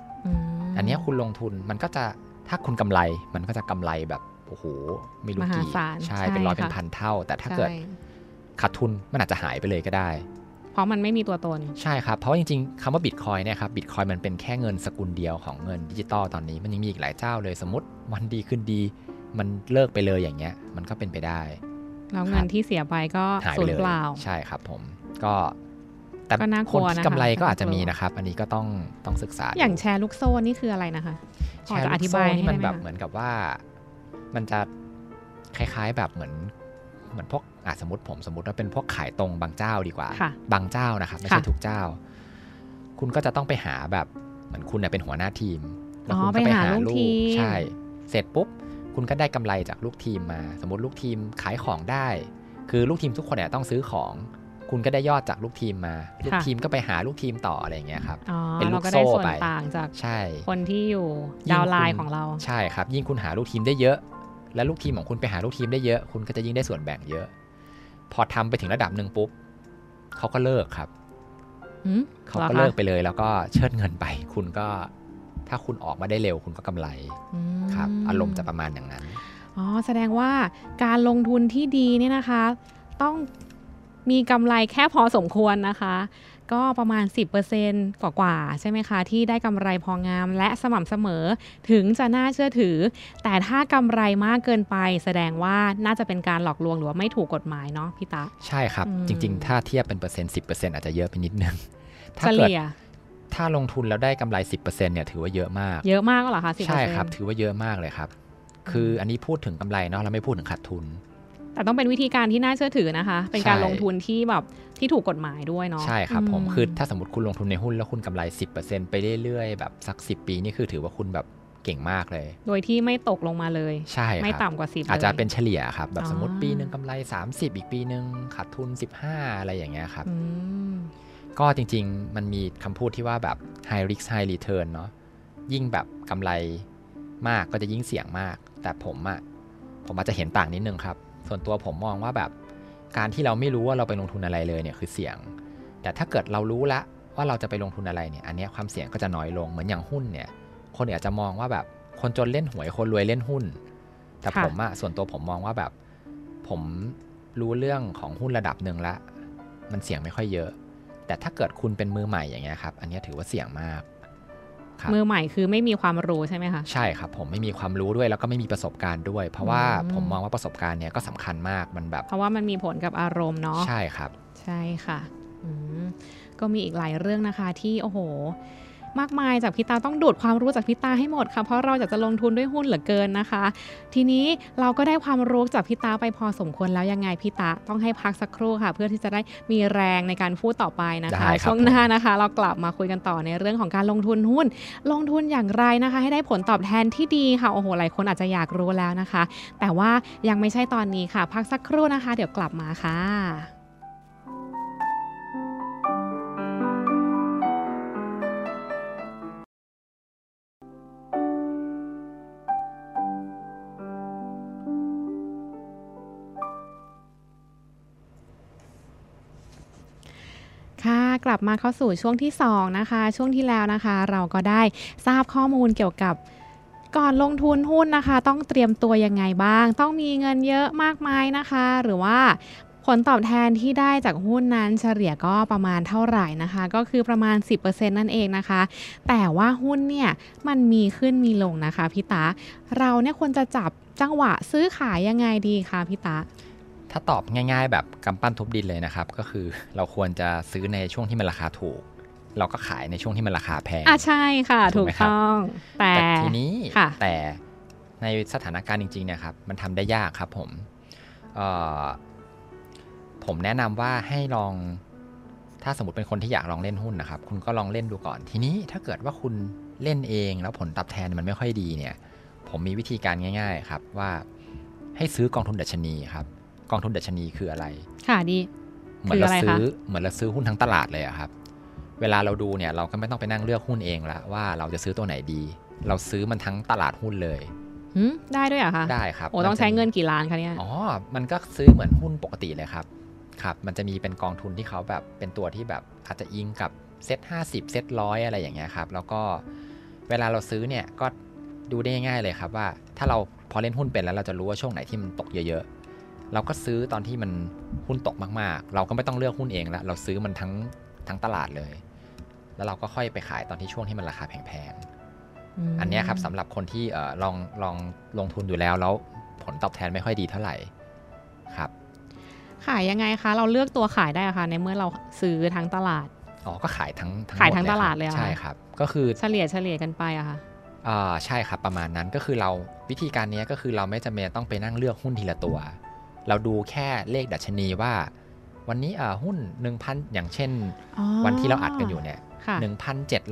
อันเนี้ยคุณลงทุนมันก็จะถ้าคุณกำไรมันก็จะกำไรแบบโอ้โหไม่รู้กี่ มหาศาลใช่ใช่เป็นร้อยเป็นค่ะพันเท่า แต่ถ้าเกิดใช่ขาดทุนมันอาจจะหายไปเลยก็ได้ เพราะมันไม่มีตัวตน ใช่ครับ เพราะว่าจริงๆคำว่าบิตคอยน์เนี่ยครับบิตคอยน์มันเป็นแค่เงินสกุลเดียวของเงินดิจิตอลตอนนี้ มันยังมีอีกหลายเจ้าเลยสมมติวันดีคืนดี มันเลิกไปเลยอย่างเงี้ย มันก็เป็นไปได้แล้วเงินที่เสียไปก็หายสูไปญเลยเปล่าใช่ครับผมก็แต่ก็น่ากคลันวที่นะคะกำไรก็น่ากลัวอาจจะมีนะครับ อันนี้ก็ต้องต้องศึกษา อย่างดูแชร์ลูกโซ่นี่คืออะไรนะคะพแชอร์จะลูอกธิโซ่บายนี่มันให้ได้ไหแบบคะเหมือนกับว่า มันจะคล้ายๆแบบเหมือนเหมือนพวก อะสมมติผมสมมติว่าเป็นพวกขายตรงบางเจ้าดีกว่าค่ะบางเจ้านะครับไม่ใช่ค่ะทุกเจ้า คุณก็จะต้องไปหาแบบเหมือนคุณเนี่ยเป็นหัวหน้าทีม แล้วอ๋อคุณก็ไปหาลูกทีมใช่ เสร็จปุ๊บ คุณก็ได้กำไรจากลูกทีมมา สมมติลูกทีมขายของได้ คือลูกทีมทุกคนเนี่ยต้องซื้อของ คุณก็ได้ยอดจากลูกทีมมา ลูกทีมก็ไปหาลูกทีมต่ออะไรอย่างเงี้ยครับอ๋อเป็นลูเรากก็ได้โซ่ส่วนไปต่างจากใช่ คนที่อยู่ยิ่งดาวน์ไลน์คุณของเราใช่ครับ ยิ่งคุณหาลูกทีมได้เยอะ และลูกทีมของคุณไปหาลูกทีมได้เยอะ คุณก็จะยิ่งได้ส่วนแบ่งเยอะ พอทำไปถึงระดับหนึ่งปุ๊บเขาก็เลิกครับหืมเขาหรอก็คะเลิกไปเลย แล้วก็เชิดเงินไป คุณก็ถ้าคุณออกมาได้เร็วคุณก็กำไรอืมครับ อารมณ์จะประมาณอย่างนั้นอ๋อแสดงว่าการลงทุนที่ดีเนี่ยนะคะ ต้องมีกำไรแค่พอสมควรนะคะ ก็ประมาณ 10%กว่ากว่าๆใช่ไหมคะ ที่ได้กำไรพองามและสม่ำเสมอถึงจะน่าเชื่อถือ แต่ถ้ากำไรมากเกินไป แสดงว่าน่าจะเป็นการหลอกลวงหรือว่าไม่ถูกกฎหมายเนาะพี่ตาใช่ครับอืมจริง ๆ ถ้าเทียบเป็นเปอร์เซ็นต์สิบเปอร์เซ็นต์อาจจะเยอะไปนิดนึงถ้าเฉเกิดลี่ยถ้าลงทุนแล้วได้กำไร 10%เนี่ยถือว่าเยอะมาก เยอะมากก็เหรอคะ10%ใช่ครับ ถือว่าเยอะมากเลยครับ คืออันนี้พูดถึงกำไรเนาะเราไม่พูดถึงขาดทุน แต่ต้องเป็นวิธีการที่น่าเชื่อถือนะคะ เป็นการใช่ลงทุนที่แบบที่ถูกกฎหมายด้วยเนาะใช่ครับผมอืคือถ้าสมมติคุณลงทุนในหุ้นแล้วคุณกำไร 10%ไปเรื่อยๆแบบสัก 10 ปีนี่คือถือว่าคุณแบบเก่งมากเลย โดยที่ไม่ตกลงมาเลย ใช่ครับไม่ต่ำกว่าสิบอาจจะลยเป็นเฉลี่ยครับ แบบอ๋อสมมติปีหนึ่งกำไร 30 อีกปีหนึ่งขาดทุน 15 อะไรอย่างเงี้ยครับอืมก็จริงๆ มันมีคำพูดที่ว่าแบบ high risk high return เนาะ ยิ่งแบบกำไรมากก็จะยิ่งเสี่ยงมาก แต่ผมอะผมอาจจะเห็นต่างนิดนึงครับ ส่วนตัวผมมองว่าแบบการที่เราไม่รู้ว่าเราไปลงทุนอะไรเลยเนี่ยคือเสี่ยง แต่ถ้าเกิดเรารู้ละว่าเราจะไปลงทุนอะไรเนี่ย อันนี้ความเสี่ยงก็จะน้อยลงเหมือนอย่างหุ้นเนี่ย คนอาจจะมองว่าแบบคนจนเล่นหวยคนรวยเล่นหุ้น แต่ผมอะส่วนตัวผมมองว่าแบบ ผมรู้เรื่องของหุ้นระดับหนึ่งละ มันเสี่ยงไม่ค่อยเยอะ แต่ถ้าเกิดคุณเป็นมือใหม่อย่างเงี้ยครับ อันนี้ถือว่าเสี่ยงมาก ครับมือใหม่คือไม่มีความรู้ใช่ไหมคะใช่ครับผมไม่มีความรู้ด้วยแล้วก็ไม่มีประสบการณ์ด้วย เพราะว่าอืมผมมองว่าประสบการณ์เนี่ยก็สำคัญมากมันแบบ เพราะว่ามันมีผลกับอารมณ์เนาะใช่ครับ ใช่ค่ะอืมก็มีอีกหลายเรื่องนะคะที่โอ้โห มากมายจากพี่ตาต้องดูดความรู้จากพี่ตาให้หมดค่ะเพราะเราอยากจะลงทุนด้วยหุ้นเหลือเกินนะคะ ทีนี้เราก็ได้ความรู้จากพี่ตาไปพอสมควรแล้วยังไงพี่ตาต้องให้พักสักครู่ค่ะ เพื่อที่จะได้มีแรงในการพูดต่อไปนะคะได้ครับช่วงหน้านะคะ เรากลับมาคุยกันต่อในเรื่องของการลงทุนหุ้น ลงทุนอย่างไรนะคะ ให้ได้ผลตอบแทนที่ดีค่ะโอ้โหหลายคนอาจจะอยากรู้แล้วนะคะ แต่ว่ายังไม่ใช่ตอนนี้ค่ะ พักสักครู่นะคะ เดี๋ยวกลับมาค่ะ มาเข้าสู่ช่วงที่ 2 นะคะ ช่วงที่แล้วนะคะ เราก็ได้ทราบข้อมูลเกี่ยวกับก่อนลงทุนหุ้นนะคะ ต้องเตรียมตัวยังไงบ้าง ต้องมีเงินเยอะมากมายนะคะ หรือว่าผลตอบแทนที่ได้จากหุ้นนั้นเฉลี่ยก็ประมาณเท่าไหร่นะคะ ก็คือประมาณ 10%นั่นเองนะคะ แต่ว่าหุ้นเนี่ยมันมีขึ้นมีลงนะคะพี่ตา เราเนี่ยควรจะจับจังหวะซื้อขายยังไงดีคะพี่ตา ถ้าตอบง่ายๆ แบบกำปั้นทุบดินเลยนะครับ ก็คือเราควรจะซื้อในช่วงที่มันราคาถูก เราก็ขายในช่วงที่มันราคาแพงอะใช่ค่ะ ถูถูกกไหมครับต้องแต่แต่ทีนี้ค่ะแต่ในสถานการณ์จริงๆเนี่ยครับมันทำได้ยากครับผมเอ่อผมแนะนำว่าให้ลอง ถ้าสมมติเป็นคนที่อยากลองเล่นหุ้นนะครับ คุณก็ลองเล่นดูก่อน ทีนี้ถ้าเกิดว่าคุณเล่นเองแล้วผลตอบแทนมันไม่ค่อยดีเนี่ย ผมมีวิธีการง่าย ๆ ครับว่าให้ซื้อกองทุนดัชนีครับก องทุนดัชนีคืออะไร ค่ะดีเหมือนเราคืออะไรซื้อคะเหมือนเราซื้อหุ้นทั้งตลาดเลยอะครับ เวลาเราดูเนี่ยเราก็ไม่ต้องไปนั่งเลือกหุ้นเองละว่าเราจะซื้อตัวไหนดี เราซื้อมันทั้งตลาดหุ้นเลยหืมได้ด้วยเหรอคะได้ครับโอ้ต้องใช้เงินกี่ล้านคะเนี่ยอ๋อมันก็ซื้อเหมือนหุ้นปกติเลยครับครับมันจะมีเป็นกองทุนที่เขาแบบเป็นตัวที่แบบอาจจะอิงกับเซ็ตห้าสิบเซ็ตร้อยอะไรอย่างเงี้ยครับ แล้วก็เวลาเราซื้อเนี่ยก็ดูได้ง่ายๆเลยครับว่าถ้าเราพอเล่นหุ้นเป็นแล้วเราจะรู้ว่าช่วงไหนที่มันตกเยอะๆ เราก็ซื้อตอนที่มันหุ้นตกมากๆ เราก็ไม่ต้องเลือกหุ้นเองแล้วเราซื้อมันทั้งทั้งตลาดเลย แล้วเราก็ค่อยไปขายตอนที่ช่วงที่มันราคาแพงๆอันเนี้ยครับสำหรับคนที่เอ่อลองลองลงทุนอยู่แล้วแล้วผลตอบแทนไม่ค่อยดีเท่าไหร่ครับ ขายยังไงคะ เราเลือกตัวขายได้อะคะในเมื่อเราซื้อทั้งตลาดอ๋อก็ขายทั้งขายทั้งหมตลาดเลยเหรอใช่ครับ ก็คือเฉลี่ยเฉลี่ยกันไปอะค่ะอ่าใช่ครับประมาณนั้นก็คือเราวิธีการเนี้ยก็คือเราไม่จำเป็นต้องไปนั่งเลือกหุ้นทีละตัว เราดูแค่เลขดัชนีว่า วันนี้อ่าหุ้น 1,000 อย่างเช่นอ๋อวันที่เราอัดกันอยู่เนี่ยค่ะ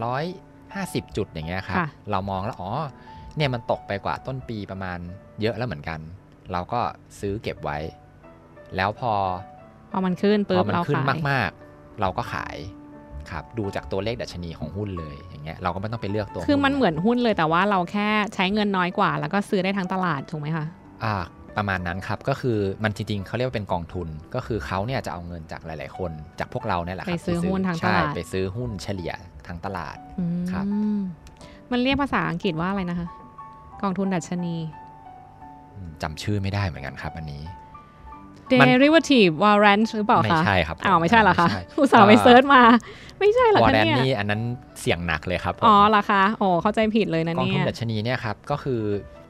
1,750 จุดอย่างเงี้ยครับค่ะเรามองแล้วอ๋อเนี่ยมันตกไปกว่าต้นปีประมาณเยอะแล้วเหมือนกัน เราก็ซื้อเก็บไว้ แล้วพอพอมันขึ้นพปุ๊อบมันเราขึ้นขายมาก ๆ เราก็ขายครับดูจากตัวเลขดัชนีของหุ้นเลยอย่างเงี้ยเราก็ไม่ต้องไปเลือกตัวคือมันหุ้เหมือนหุ้นเลยแต่ว่าเราแค่ใช้เงินน้อยกว่า แล้วก็ซื้อได้ทั้งตลาดถูกไหมคะอ่า ประมาณนั้นครับก็คือมันจริงๆเขาเรียกว่าเป็นกองทุน ก็คือเขาเนี่ยจะเอาเงินจากหลาย ๆ คน จากพวกเราเนี่ยแหละครับไปซื้อที่หุ้นทั้งตใช่ลาดไปซื้อหุ้นเฉลี่ยทั้งตลาดอืมครับมันเรียกภาษาอังกฤษว่าอะไรนะคะ กองทุนดัชนีอืมจำชื่อไม่ได้เหมือนกันครับอันนี้มัน derivative warrant หรือเปล่าคะ ไม่ใช่ครับอ้าวไม่ใช่เหรอคะไม่ใช่อุตส่าห์ไป search มา ไม่ใช่เหรอคะ warrant เนี่ยนี่อันนั้นเสี่ยงหนักเลยครับผมอ๋อเหรอคะโอ้เข้าใจผิดเลยนะกองทุนดัชนีเนี่ยเนี่ยครับ ก็คือ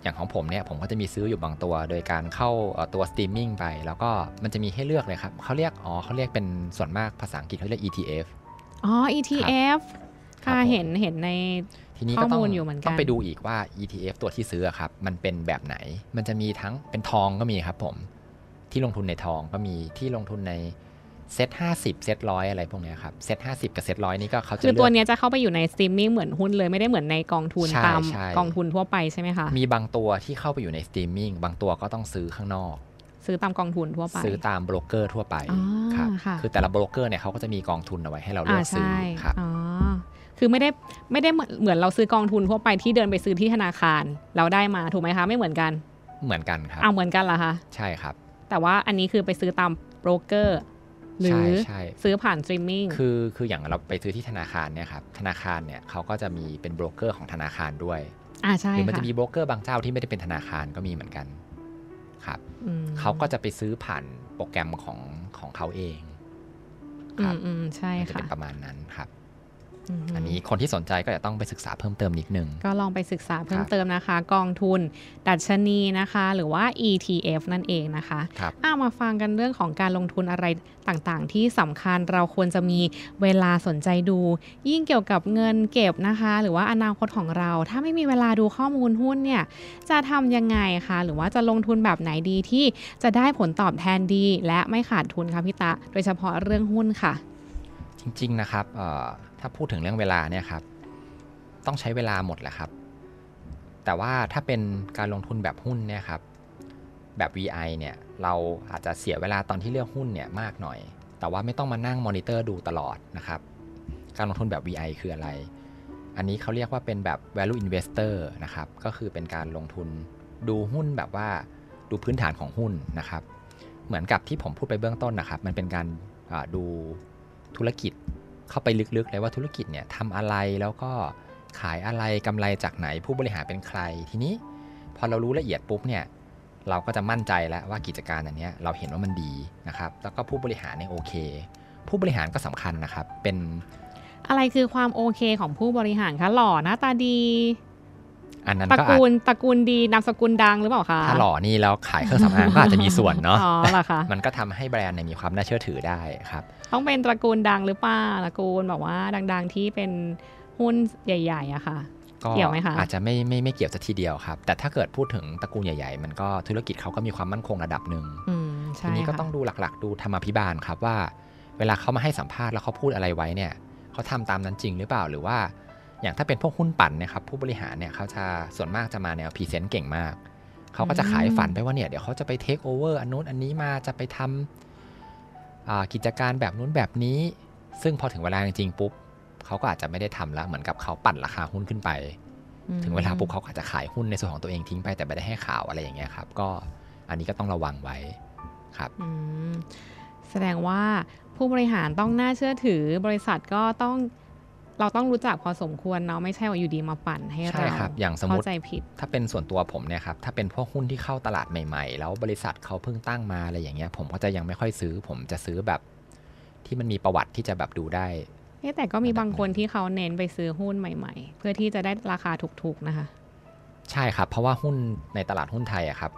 อย่างของผมเนี่ยผมก็จะมีซื้ออยู่บางตัว โดยการเข้าเอ่อตัวสตรีมมิ่งไป แล้วก็มันจะมีให้เลือกเลยครับเขาเรียกอ๋อเขาเรียกเป็นส่วนมากภาษาอังกฤษเขาเรียก ETF อ๋อ ETF ครับค่ะผมเห็นเห็นในทีนี้ก็ต้อข้งอมูลอยู่เหมือนกันต้องไปดูอีกว่า ETF ตัวที่ซื้ออะครับ มันเป็นแบบไหน มันจะมีทั้งเป็นทองก็มีครับผม ที่ลงทุนในทองก็มีที่ลงทุนใน เซ็ตห้าสิบเซ็ตร้อยอะไรพวกเนี้ยครับเซ็ตห้าสิบกับเซ็ตร้อยนี่ก็เขาจะคือเลือกตัวเนี้ยจะเข้าไปอยู่ในสตรีมมิ่งเหมือนหุ้นเลยไม่ได้เหมือนในกองทุนใช่ตามใช่กองทุนทั่วไปใช่ไหมคะมีบางตัวที่เข้าไปอยู่ในสตรีมมิ่งบางตัวก็ต้องซื้อข้างนอก ซื้อตามกองทุนทั่วไป ซื้อตามโบรกเกอร์ทั่วไปอ๋อครับค่ะคือแต่ละโบรกเกอร์เนี่ยเขาก็จะมีกองทุนเอาไว้ให้เราเลือกซื้ออ่าใช่ครับอ๋อคือไม่ได้ไม่ได้เหมือนเหมือนเราซื้อกองทุนทั่วไปที่เดินไปซื้อที่ธนาคาร เราได้มาถูกไหมคะ ไม่เหมือนกัน เหมือนกันครับอ้าวเหมือนกันเหรอคะใช่ครับ แต่ว่าอันนี้คือไปซื้อตามโบรกเกอร์ หรือใช่ใช่ซื้อผ่านสตรีมมิ่งคือคืออย่างเราไปซื้อที่ธนาคารเนี่ยครับธนาคารเนี่ยเขาก็จะมีเป็นโบรกเกอร์ของธนาคารด้วยอ่าใช่หรือมันค่ะจะมีโบรกเกอร์บางเจ้าที่ไม่ได้เป็นธนาคารก็มีเหมือนกันครับอืมเขาก็จะไปซื้อผ่านโปรแกรมของของเขาเองคอืรับมอืมใช่มันจะค่ะเป็นประมาณนั้นครับม อันนี้คนที่สนใจก็จะต้องไปศึกษาเพิ่มเติมนิดนึง ก็ลองไปศึกษาเพิ่คมรับเติมนะคะ กองทุนดัชนีนะคะ หรือว่า ETF นั่นเองนะคะครับเอามาฟังกันเรื่องของการลงทุนอะไรต่างๆ ที่สำคัญเราควรจะมีเวลาสนใจดู ยิ่งเกี่ยวกับเงินเก็บนะคะ หรือว่าอนาคตของเรา ถ้าไม่มีเวลาดูข้อมูลหุ้นเนี่ยจะทำยังไงคะหรือว่าจะลงทุนแบบไหนดีที่จะได้ผลตอบแทนดี และไม่ขาดทุนคะพี่ตะ โดยเฉพาะเรื่องหุ้นค่ะ จริง ๆ นะครับเอ่อ ถ้าพูดถึงเรื่องเวลาเนี่ยครับ ต้องใช้เวลาหมดแหละครับ แต่ว่าถ้าเป็นการลงทุนแบบหุ้นเนี่ยครับ แบบ VI เนี่ย เราอาจจะเสียเวลาตอนที่เลือกหุ้นเนี่ยมากหน่อย แต่ว่าไม่ต้องมานั่งมอนิเตอร์ดูตลอดนะครับ การลงทุนแบบ VI คืออะไร อันนี้เขาเรียกว่าเป็นแบบ value investor นะครับ ก็คือเป็นการลงทุนดูหุ้นแบบว่าดูพื้นฐานของหุ้นนะครับ เหมือนกับที่ผมพูดไปเบื้องต้นนะครับ มันเป็นการดูธุรกิจ เข้าไปลึกๆเลยว่าธุรกิจเนี่ยทำอะไรแล้วก็ขายอะไรกำไรจากไหนผู้บริหารเป็นใคร ทีนี้พอเรารู้ละเอียดปุ๊บเนี่ยเราก็จะมั่นใจแล้วว่ากิจการอันนี้เราเห็นว่ามันดีนะครับแล้วก็ผู้บริหารเนี่ยโอเค ผู้บริหารก็สำคัญนะครับเป็น อะไรคือความโอเคของผู้บริหารคะหล่อหน้าตาดี อันนั้นตระก็อาจกูลตระกูลดีนามสกุลดังหรือเปล่าคะถ้าหล่อนี่แล้วขายเครื่องสำอางก็อาจจะมีส่วนเนาะอ๋อเหรอคะมันก็ทำให้แบรนด์เนี่ยมีความน่าเชื่อถือได้ครับต้องเป็นตระกูลดังหรือเปล่าตระกูลแบบว่าดัง ๆ ที่เป็นหุ้นใหญ่ๆอะค่ะก็เกี่ยวไหมคะอาจจะไม่ไม่ไม่เกี่ยวสัทีเดียวครับ แต่ถ้าเกิดพูดถึงตระกูลใหญ่ๆ มันก็ธุรกิจเขาก็มีความมั่นคงระดับหนึ่งอืมใช่ทีนี้ก็ค่ะต้องดูหลักๆ ดูธรรมาภิบาลครับว่า เวลาเขามาให้สัมภาษณ์แล้วเขาพูดอะไรไว้เนี่ยเขาทำตามนั้นจริงหรือเปล่าหรือว่า อย่างถ้าเป็นพวกหุ้นปั่นเนะครับผู้บริหารเนี่ยเขาจะส่วนมากจะมาแนว present เก่งมาก เขาก็จะขายฝันไปว่าเนี่ยเดี๋ยวเขาจะไปเทคโอเวอร์อันนู้นอันนี้มาจะไปทำอ่ากิจการแบบนู้นแบบนี้ ซึ่งพอถึงเวลาจริงๆปุ๊บเขาก็อาจจะไม่ได้ทำแล้วเหมือนกับเขาปั่นราคาหุ้นขึ้นไปอืมถึงเวลาปุ๊บเขาก็อาจจะขายหุ้นในส่วนของตัวเองทิ้งไปแต่ไม่ได้ให้ข่าวอะไรอย่างเงี้ยครับ ก็อันนี้ก็ต้องระวังไว้ครับอืมแสดงว่าผู้บริหารต้องน่าเชื่อถือบริษัทก็ต้อง เราต้องรู้จักพอสมควรเนาะไม่ใช่ว่าอยู่ดีมาปั่นให้ใช่เราครับอย่างสมมุติเข้าใจผิดถ้าเป็นส่วนตัวผมเนี่ยครับถ้าเป็นพวกหุ้นที่เข้าตลาดใหม่ ๆ แล้วบริษัทเขาเพิ่งตั้งมาอะไรอย่างเงี้ย ผมก็จะยังไม่ค่อยซื้อ ผมจะซื้อแบบ ที่มันมีประวัติที่จะแบบดูได้เอ๊ะแต่ก็มีระดับบางคนหนึ่งที่เขาเน้นไปซื้อหุ้นใหม่ ๆ เพื่อที่จะได้ราคาถูกๆนะคะ ใช่ครับ เพราะว่าหุ้นในตลาดหุ้นไทยอะครับ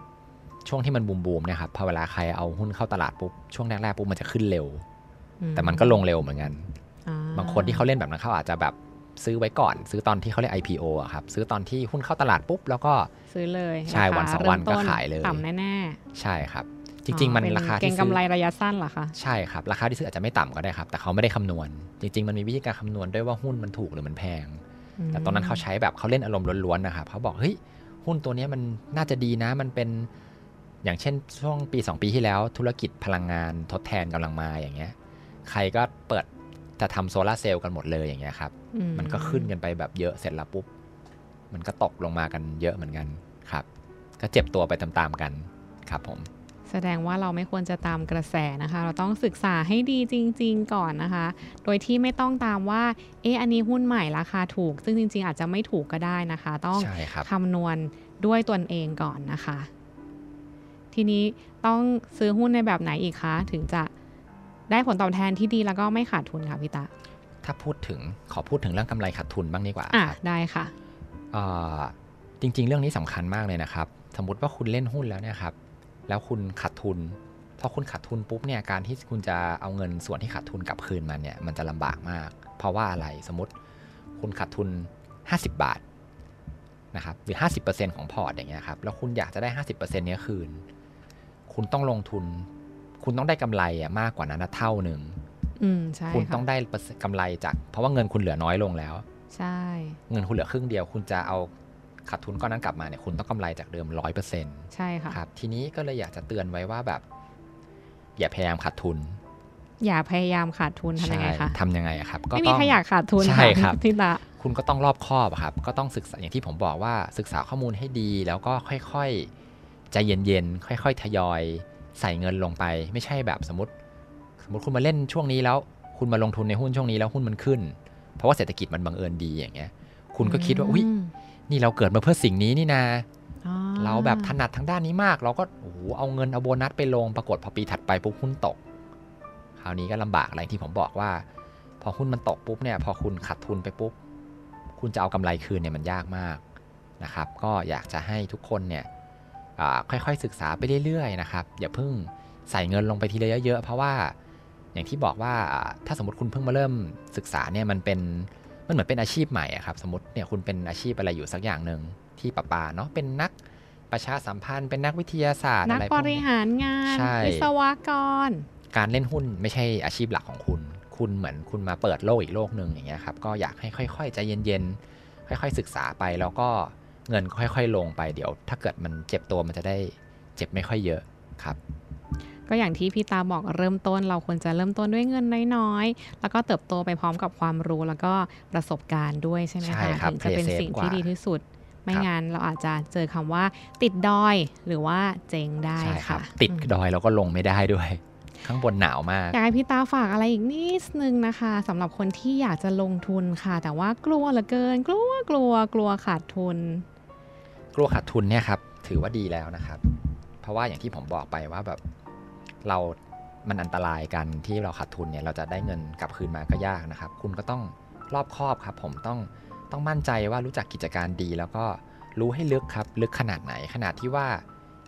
ช่วงที่มันบูมๆเนี่ยครับพอเวลาใครเอาหุ้นเข้าตลาดปุ๊บช่วงแรกๆปุ๊บมันจะขึ้นเร็วอืแต่มันก็ลงเร็วเหมือนกันอ่ บางคนที่เขาเล่นแบบนั้นเขาอาจจะแบบซื้อไว้ก่อน ซื้อตอนที่เขาเรียก IPO อะครับ ซื้อตอนที่หุ้นเข้าตลาดปุ๊บ แล้วก็ซื้อเลยใช่ราคาวันสองวันก็ริ่มต้ขายเลยต่ำแน่ใช่ครับจริงๆ มันอ๋อเป็ราคาเก่ที่งซื้กำอไรระยะสั้นเหรอคะใช่ครับ ราคาที่ซื้ออาจจะไม่ต่ำก็ได้ครับ แต่เขาไม่ได้คำนวณ จริง ๆ มันมีวิธีการคำนวณด้วยว่าหุ้นมันถูกหรือมันแพง แต่ตอนนั้นเขาใช้แบบเขาเล่นอารมณ์ล้วนๆนะครับเขาบอกเฮ้ยหุ้นตัวเนี้ยมันน่าจะดีนะมันเป็น อย่างเช่นช่วงปี 2 ปีที่แล้ว ธุรกิจพลังงานทดแทนกำลังมาอย่างเงี้ย ใครก็เปิด จะทำโซลาร์เซลล์กันหมดเลยอย่างเงี้ยครับอืมันก็ขึ้นกันไปแบบเยอะเสร็จแล้วปุ๊บ มันก็ตกลงมากันเยอะเหมือนกันครับ ก็เจ็บตัวไปตามๆกันครับผม แสดงว่าเราไม่ควรจะตามกระแสนะคะ เราต้องศึกษาให้ดีจริง ๆ ก่อนนะคะ โดยที่ไม่ต้องตามว่าเอ๊ะอันนี้หุ้นใหม่ราคาถูก ซึ่งจริง ๆ อาจจะไม่ถูกก็ได้นะคะ ต้องใช่ครับคำนวณด้วยตนเองก่อนนะคะ ทีนี้ต้องซื้อหุ้นในแบบไหนอีกคะถึงจะ ได้ผลตอบแทนที่ดีแล้วก็ไม่ขาดทุนค่ะพี่ตา ถ้าพูดถึงขอพูดถึงเรื่องกำไรขาดทุนบ้างดีกว่าอะครับได้ค่ะเอ่อจริง ๆ เรื่องนี้สำคัญมากเลยนะครับ สมมติว่าคุณเล่นหุ้นแล้วเนี่ยครับ แล้วคุณขาดทุนพอคุณขาดทุนปุ๊บเนี่ยการที่คุณจะเอาเงินส่วนที่ขาดทุนกลับคืนมาเนี่ยมันจะลำบากมาก เพราะว่าอะไรสมมติคุณขาดทุน 50 บาทนะครับหรือ 50%ของพอร์ตอย่างเงี้ยครับแล้วคุณอยากจะได้ 50%เนี้ยคืน คุณต้องลงทุน คุณต้องได้กำไรอะมากกว่านั้นนะเท่าหนึ่งอืมใช่คุณค่ะต้องได้เปอร์เซ็นต์กำไรจาก เพราะว่าเงินคุณเหลือน้อยลงแล้ว ใช่ เงินคุณเหลือครึ่งเดียว คุณจะเอาขาดทุนก้อนนั้นกลับมาเนี่ยคุณต้องกำไรจากเดิมร้อยเปอร์เซ็นต์ใช่ค่ะครับ ทีนี้ก็เลยอยากจะเตือนไว้ว่าแบบ อย่าพยายามขาดทุน อย่าพยายามขาดทุนทำยังไงคะทำยังไงอะครับ ก็ไม่มีต้องใครอยากขาดทุนใช่ครับพี่ตาคุณก็ต้องรอบคอบอะครับ ก็ต้องศึกษาอย่างที่ผมบอกว่าศึกษาข้อมูลให้ดี แล้วก็ค่อยๆใจเย็นๆค่อย ๆ ทยอย ใส่เงินลงไป ไม่ใช่แบบสมมติ สมมติคุณมาเล่นช่วงนี้แล้ว คุณมาลงทุนในหุ้นช่วงนี้แล้วหุ้นมันขึ้น เพราะว่าเศรษฐกิจมันบังเอิญดีอย่างเงี้ย คุณก็คิดว่าอุ้ยอืมนี่เราเกิดมาเพื่อสิ่งนี้นี่นาอ๋อเราแบบถนัดทางด้านนี้มาก เราก็โอ้โหเอาเงินเอาโบนัสไปลงปรากฏพอปีถัดไปปุ๊บหุ้นตก คราวนี้ก็ลำบากอะไรที่ผมบอกว่า พอหุ้นมันตกปุ๊บเนี่ย พอคุณขาดทุนไปปุ๊บ คุณจะเอากำไรคืนเนี่ยมันยากมากนะครับ ก็อยากจะให้ทุกคนเนี่ยอ่า ค่อยๆศึกษาไปเรื่อยๆนะครับอย่าเพิ่งใส่เงินลงไปทีละเยอะๆเพราะว่าอย่างที่บอกว่าอ่าถ้าสมมติคุณเพิ่งมาเริ่มศึกษาเนี่ยมันเป็นมันเหมือนเป็นอาชีพใหม่อะครับสมมติเนี่ยคุณเป็นอาชีพอะไรอยู่สักอย่างหนึ่งที่ปะปาเนาะเป็นนักประชาสัมพันธ์เป็นนักวิทยาศาสตร์นักอะไรพบวกรินี้หารงานใช่วิศวกร การเล่นหุ้นไม่ใช่อาชีพหลักของคุณ คุณเหมือนคุณมาเปิดโลกอีกโลกหนึ่งอย่างเงี้ยครับก็อยากให้ค่อย ๆ ใจเย็นๆค่อย ๆ ศึกษาไปแล้วก็ เงินค่อยๆลงไปเดี๋ยว ถ้าเกิดมันเจ็บตัวมันจะได้เจ็บไม่ค่อยเยอะครับ ก็อย่างที่พี่ตาบอกเริ่มต้นเราควรจะเริ่มต้นด้วยเงินน้อยๆ แล้วก็เติบโตไปพร้อมกับความรู้แล้วก็ประสบการณ์ด้วยใช่ไหมใช่คะครับถึงจะเป็น play safe สิ่งที่กว่าดีที่สุดไม่ครับงั้นเราอาจจะเจอคำว่าติดดอยหรือว่าเจ๊งได้ใช่ครัค่ะบติดอืมดอยแล้วก็ลงไม่ได้ด้วย ข้างบนหนาวมากอยากให้พี่ตาฝากอะไรอีกนิดนึงนะคะสำหรับคนที่อยากจะลงทุนค่ะ แต่ว่ากลัวเหลือเกิน กลัวกลัวกลัวขาดทุน กลัวขาดทุนเนี่ยครับถือว่าดีแล้วนะครับ เพราะว่าอย่างที่ผมบอกไปว่าแบบเรา มันอันตรายกันที่เราขาดทุนเนี่ยเราจะได้เงินกลับคืนมาก็ยากนะครับ คุณก็ต้องรอบคอบครับ ผมต้องต้องมั่นใจว่ารู้จักกิจการดี แล้วก็รู้ให้ลึกครับลึกขนาดไหนขนาดที่ว่า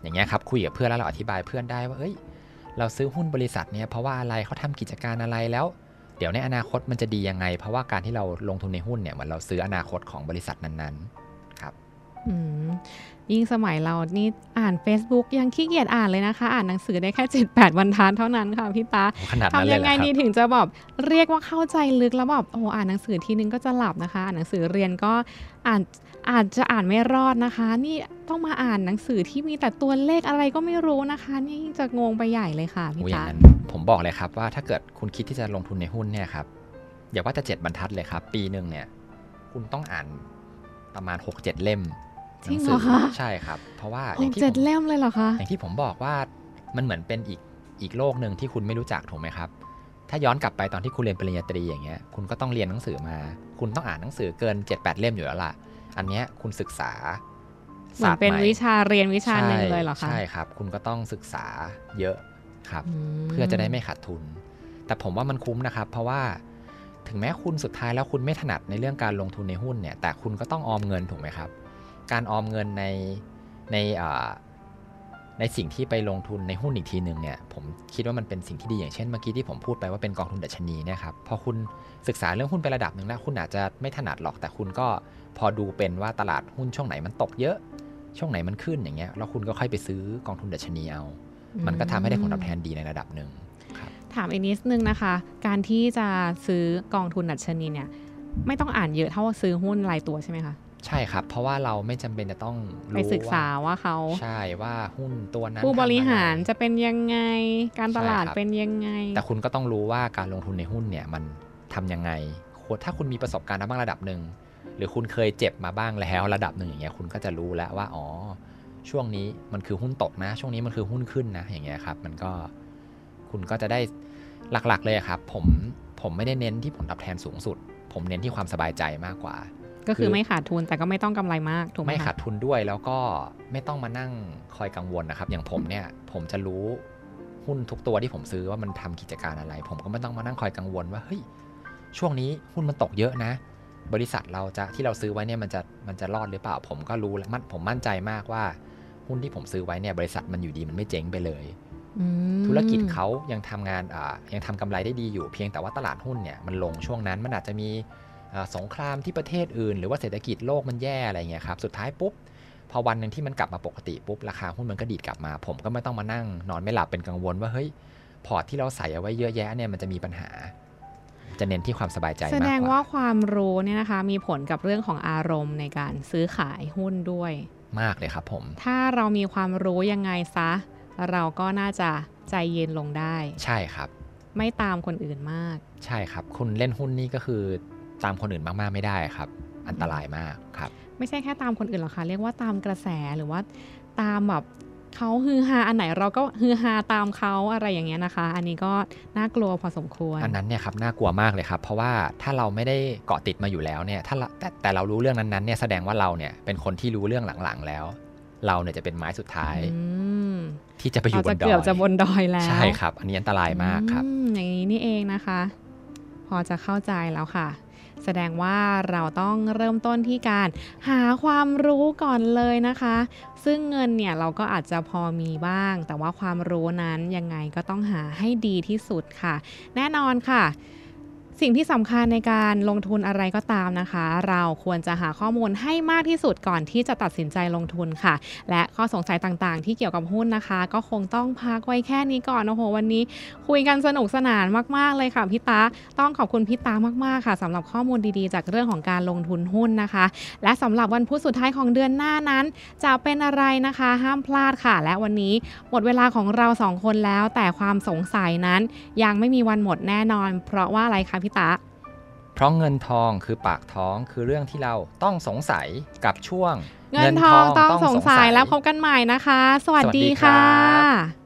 อย่างเงี้ยครับคุยกับเพื่อนแล้วเราอธิบายเพื่อนได้ว่าเอ้ยเราซื้อหุ้นบริษัทเนี่ยเพราะว่าอะไรเขาทำกิจการอะไรแล้ว เดี๋ยวในอนาคตมันจะดียังไง เพราะว่าการที่เราลงทุนในหุ้นเนี่ยเหมือนเราซื้ออนาคตของบริษัทนั้นๆ ยิ่งสมัยเรานี่อ่าน Facebook ยังขี้เกียจอ่านเลยนะคะ อ่านหนังสือได้แค่ 7-8บรรทัดเท่านั้นค่ะพี่ตาขนาดนั้นทำเลยัยงเหรไงอครับดีถึงจะแบบเรียกว่าเข้าใจลึกแล้วแบบโอ้โหอ่านหนังสือทีนึงก็จะหลับนะคะอ่านหนังสือเรียนก็อ่านอาจจะอ่านไม่รอดนะคะ นี่ต้องมาอ่านหนังสือที่มีแต่ตัวเลขอะไรก็ไม่รู้นะคะ นี่ยิ่งจะงงไปใหญ่เลยค่ะพี่โอ้ยอย่าตางนั้นผมบอกเลยครับว่าถ้าเกิดคุณคิดที่จะลงทุนในหุ้นเนี่ยครับอย่าว่าจะเจ็ดบรรทัดเลยครับ ปีหนึ่งเนี่ย คุณต้องอ่านประมาณ 6-7 เล่ม จริงนัเหรสือคะใช่ครับ เพราะว่าอหย่างกที่เจ็ดผมเล่มเลยเหรอคะอย่างที่ผมบอกว่ามันเหมือนเป็นอีกอีกโลกหนึ่งที่คุณไม่รู้จักถูกไหมครับ ถ้าย้อนกลับไปตอนที่คุณเรียนปริญญาตรีอย่างเงี้ยคุณก็ต้องเรียนหนังสือมา คุณต้องอ่านหนังสือเกิน 7-8 เล่มอยู่แล้วล่ะ อันเนี้ยคุณศึกษาเหมือนเป็นศาสตร์ใหวิชาเรียนวิชาหนึ่งใช่เลยเหรอคะใช่ครับ คุณก็ต้องศึกษาเยอะครับมเพื่อจะได้ไม่ขาดทุน แต่ผมว่ามันคุ้มนะครับ เพราะว่าถึงแม้คุณสุดท้ายแล้วคุณไม่ถนัดในเรื่องการลงทุนในหุ้นเนี่ย แต่คุณก็ต้องออมเงินถูกไหมครับ การออมเงินในในในสิ่งที่ไปลงทุนในหุ้นอีกทีหนึ่งเนี่ยผมคิดว่ามันเป็นสิ่งที่ดีอย่างเช่นเมื่อกี้ที่ผมพูดไปว่าเป็นกองทุนดัชนีเนี่ยครับพอคุณศึกษาเรื่องหุ้นไประดับหนึ่งแล้วคุณอาจจะไม่ถนัดหรอกแต่คุณก็พอดูเป็นว่าตลาดหุ้นช่วงไหนมันตกเยอะ ช่วงไหนมันขึ้นอย่างเงี้ยแล้วคุณก็ค่อยไปซื้อกองทุนดัชนีเอา มันก็ทำให้ได้ผลตอบแทนดีในระดับหนึ่งถามอีกนิดนึงนะคะ การที่จะซื้อกองทุนดัชนีเนี่ยไม่ต้องอ่านเยอะเท่าซื้อหุ้นรายตัวใช่ไหมคะ ใช่ครับ เพราะว่าเราไม่จำเป็นจะต้องไปรู้ศึกษาว่าว่าเขาใช่ว่าหุ้นตัวนั้นผู้บริหารทำอะไรจะเป็นยังไง การตลาดใช่ครับเป็นยังไง แต่คุณก็ต้องรู้ว่าการลงทุนในหุ้นเนี่ยมันทำยังไง ถ้าคุณมีประสบการณ์มาบ้างระดับหนึ่งหรือคุณเคยเจ็บมาบ้างแล้วระดับหนึ่งอย่างเงี้ยคุณก็จะรู้แล้วว่าอ๋อช่วงนี้มันคือหุ้นตกนะ ช่วงนี้มันคือหุ้นขึ้นนะ อย่างเงี้ยครับ มันก็คุณก็จะได้หลักๆเลยครับ ผมผมไม่ได้เน้นที่ผลตอบแทนสูงสุด ผมเน้นที่ความสบายใจมากกว่า ก็คืคืออไม่ขาดทุนแต่ก็ไม่ต้องกำไรมากถูกไหมไม่คะขาดทุนด้วยแล้วก็ไม่ต้องมานั่งคอยกังวลนะครับ อย่างผมเนี่ยผมจะรู้หุ้นทุกตัวที่ผมซื้อว่ามันทำกิจการอะไร ผมก็ไม่ต้องมานั่งคอยกังวลว่าเฮ้ยช่วงนี้หุ้นมันตกเยอะนะ บริษัทเราจะที่เราซื้อไว้เนี่ยมันจะมันจะรอดหรือเปล่า ผมก็รู้แล้วมั่นผมมั่นใจมากว่าหุ้นที่ผมซื้อไว้เนี่ยบริษัทมันอยู่ดีมันไม่เจ๊งไปเลยอืมธุรกิจเขายังทำงานอ่ายังทำกำไรได้ดีอยู่เพียงแต่ว่าตลาดหุ้นเนี่ยมันลงช่วงนั้นมันอาจจะมีอ่า สงครามที่ประเทศอื่น หรือว่าเศรษฐกิจโลกมันแย่อะไรเงี้ยครับสุดท้ายปุ๊บพอวันหนึ่งที่มันกลับมาปกติปุ๊บราคาหุ้นมันก็ดีดกลับมา ผมก็ไม่ต้องมานั่ง นอนไม่หลับเป็นกังวลว่าเฮ้ยพอร์ตที่เราใส่เอาไว้เยอะแยะเนี่ยมันจะมีปัญหา จะเน้นที่ความสบายใจแสมากดงกว่าว่าความรู้เนี่ยนะคะ มีผลกับเรื่องของอารมณ์ในการซื้อขายหุ้นด้วย มากเลยครับผม ถ้าเรามีความรู้ยังไงซะ เราก็น่าจะใจเย็นลงได้ ใช่ครับ ไม่ตามคนอื่นมาก ใช่ครับ คุณเล่นหุ้นนี่ก็คือ ตามคนอื่นมากๆไม่ได้ครับ อันตรายมากครับ ไม่ใช่แค่ตามคนอื่นหรอกค่ะ เรียกว่าตามกระแสหรือว่าตามแบบเขาฮือฮาอันไหนเราก็ฮือฮาตามเขาอะไรอย่างเงี้ยนะคะ อันนี้ก็น่ากลัวพอสมควร อันนั้นเนี่ยครับน่ากลัวมากเลยครับ เพราะว่าถ้าเราไม่ได้เกาะติดมาอยู่แล้วเนี่ยถ้าเราแต่แต่เรารู้เรื่องนั้นๆเนี่ยแสดงว่าเราเนี่ยเป็นคนที่รู้เรื่องหลังๆแล้ว เราเนี่ยจะเป็นไม้สุดท้ายอืมที่จะไปอยู่เราบจะนดอยเกือบจะบนดอยแล้วใช่ครับ อันนี้อันตรายมากครับอืมอย่างนี้นี่เองนะคะ พอจะเข้าใจแล้วค่ะ แสดงว่าเราต้องเริ่มต้นที่การหาความรู้ก่อนเลยนะคะ ซึ่งเงินเนี่ยเราก็อาจจะพอมีบ้าง แต่ว่าความรู้นั้นยังไงก็ต้องหาให้ดีที่สุดค่ะ แน่นอนค่ะ สิ่งที่สำคัญในการลงทุนอะไรก็ตามนะคะ เราควรจะหาข้อมูลให้มากที่สุดก่อนที่จะตัดสินใจลงทุนค่ะ และข้อสงสัยต่างๆ ที่เกี่ยวกับหุ้นนะคะ ก็คงต้องพักไว้แค่นี้ก่อนโอ้โหวันนี้ คุยกันสนุกสนานมากๆเลยค่ะพี่ตาต้องขอบคุณพี่ตามากๆค่ะสำหรับข้อมูลดีๆ จากเรื่องของการลงทุนหุ้นนะคะ และสำหรับวันพุธสุดท้ายของเดือนหน้านั้น จะเป็นอะไรนะคะ ห้ามพลาดค่ะ และวันนี้หมดเวลาของเราสองคนแล้ว แต่ความสงสัยนั้นยังไม่มีวันหมดแน่นอน เพราะว่าอะไรคะพี่ตาเพราะเงินทองคือปากท้องคือเรื่องที่เราต้องสงสัยกับช่วง เงินทองต้องสงสัยแล้วพบกันใหม่นะคะ สวัสสวัสดีดีครัค่ะบ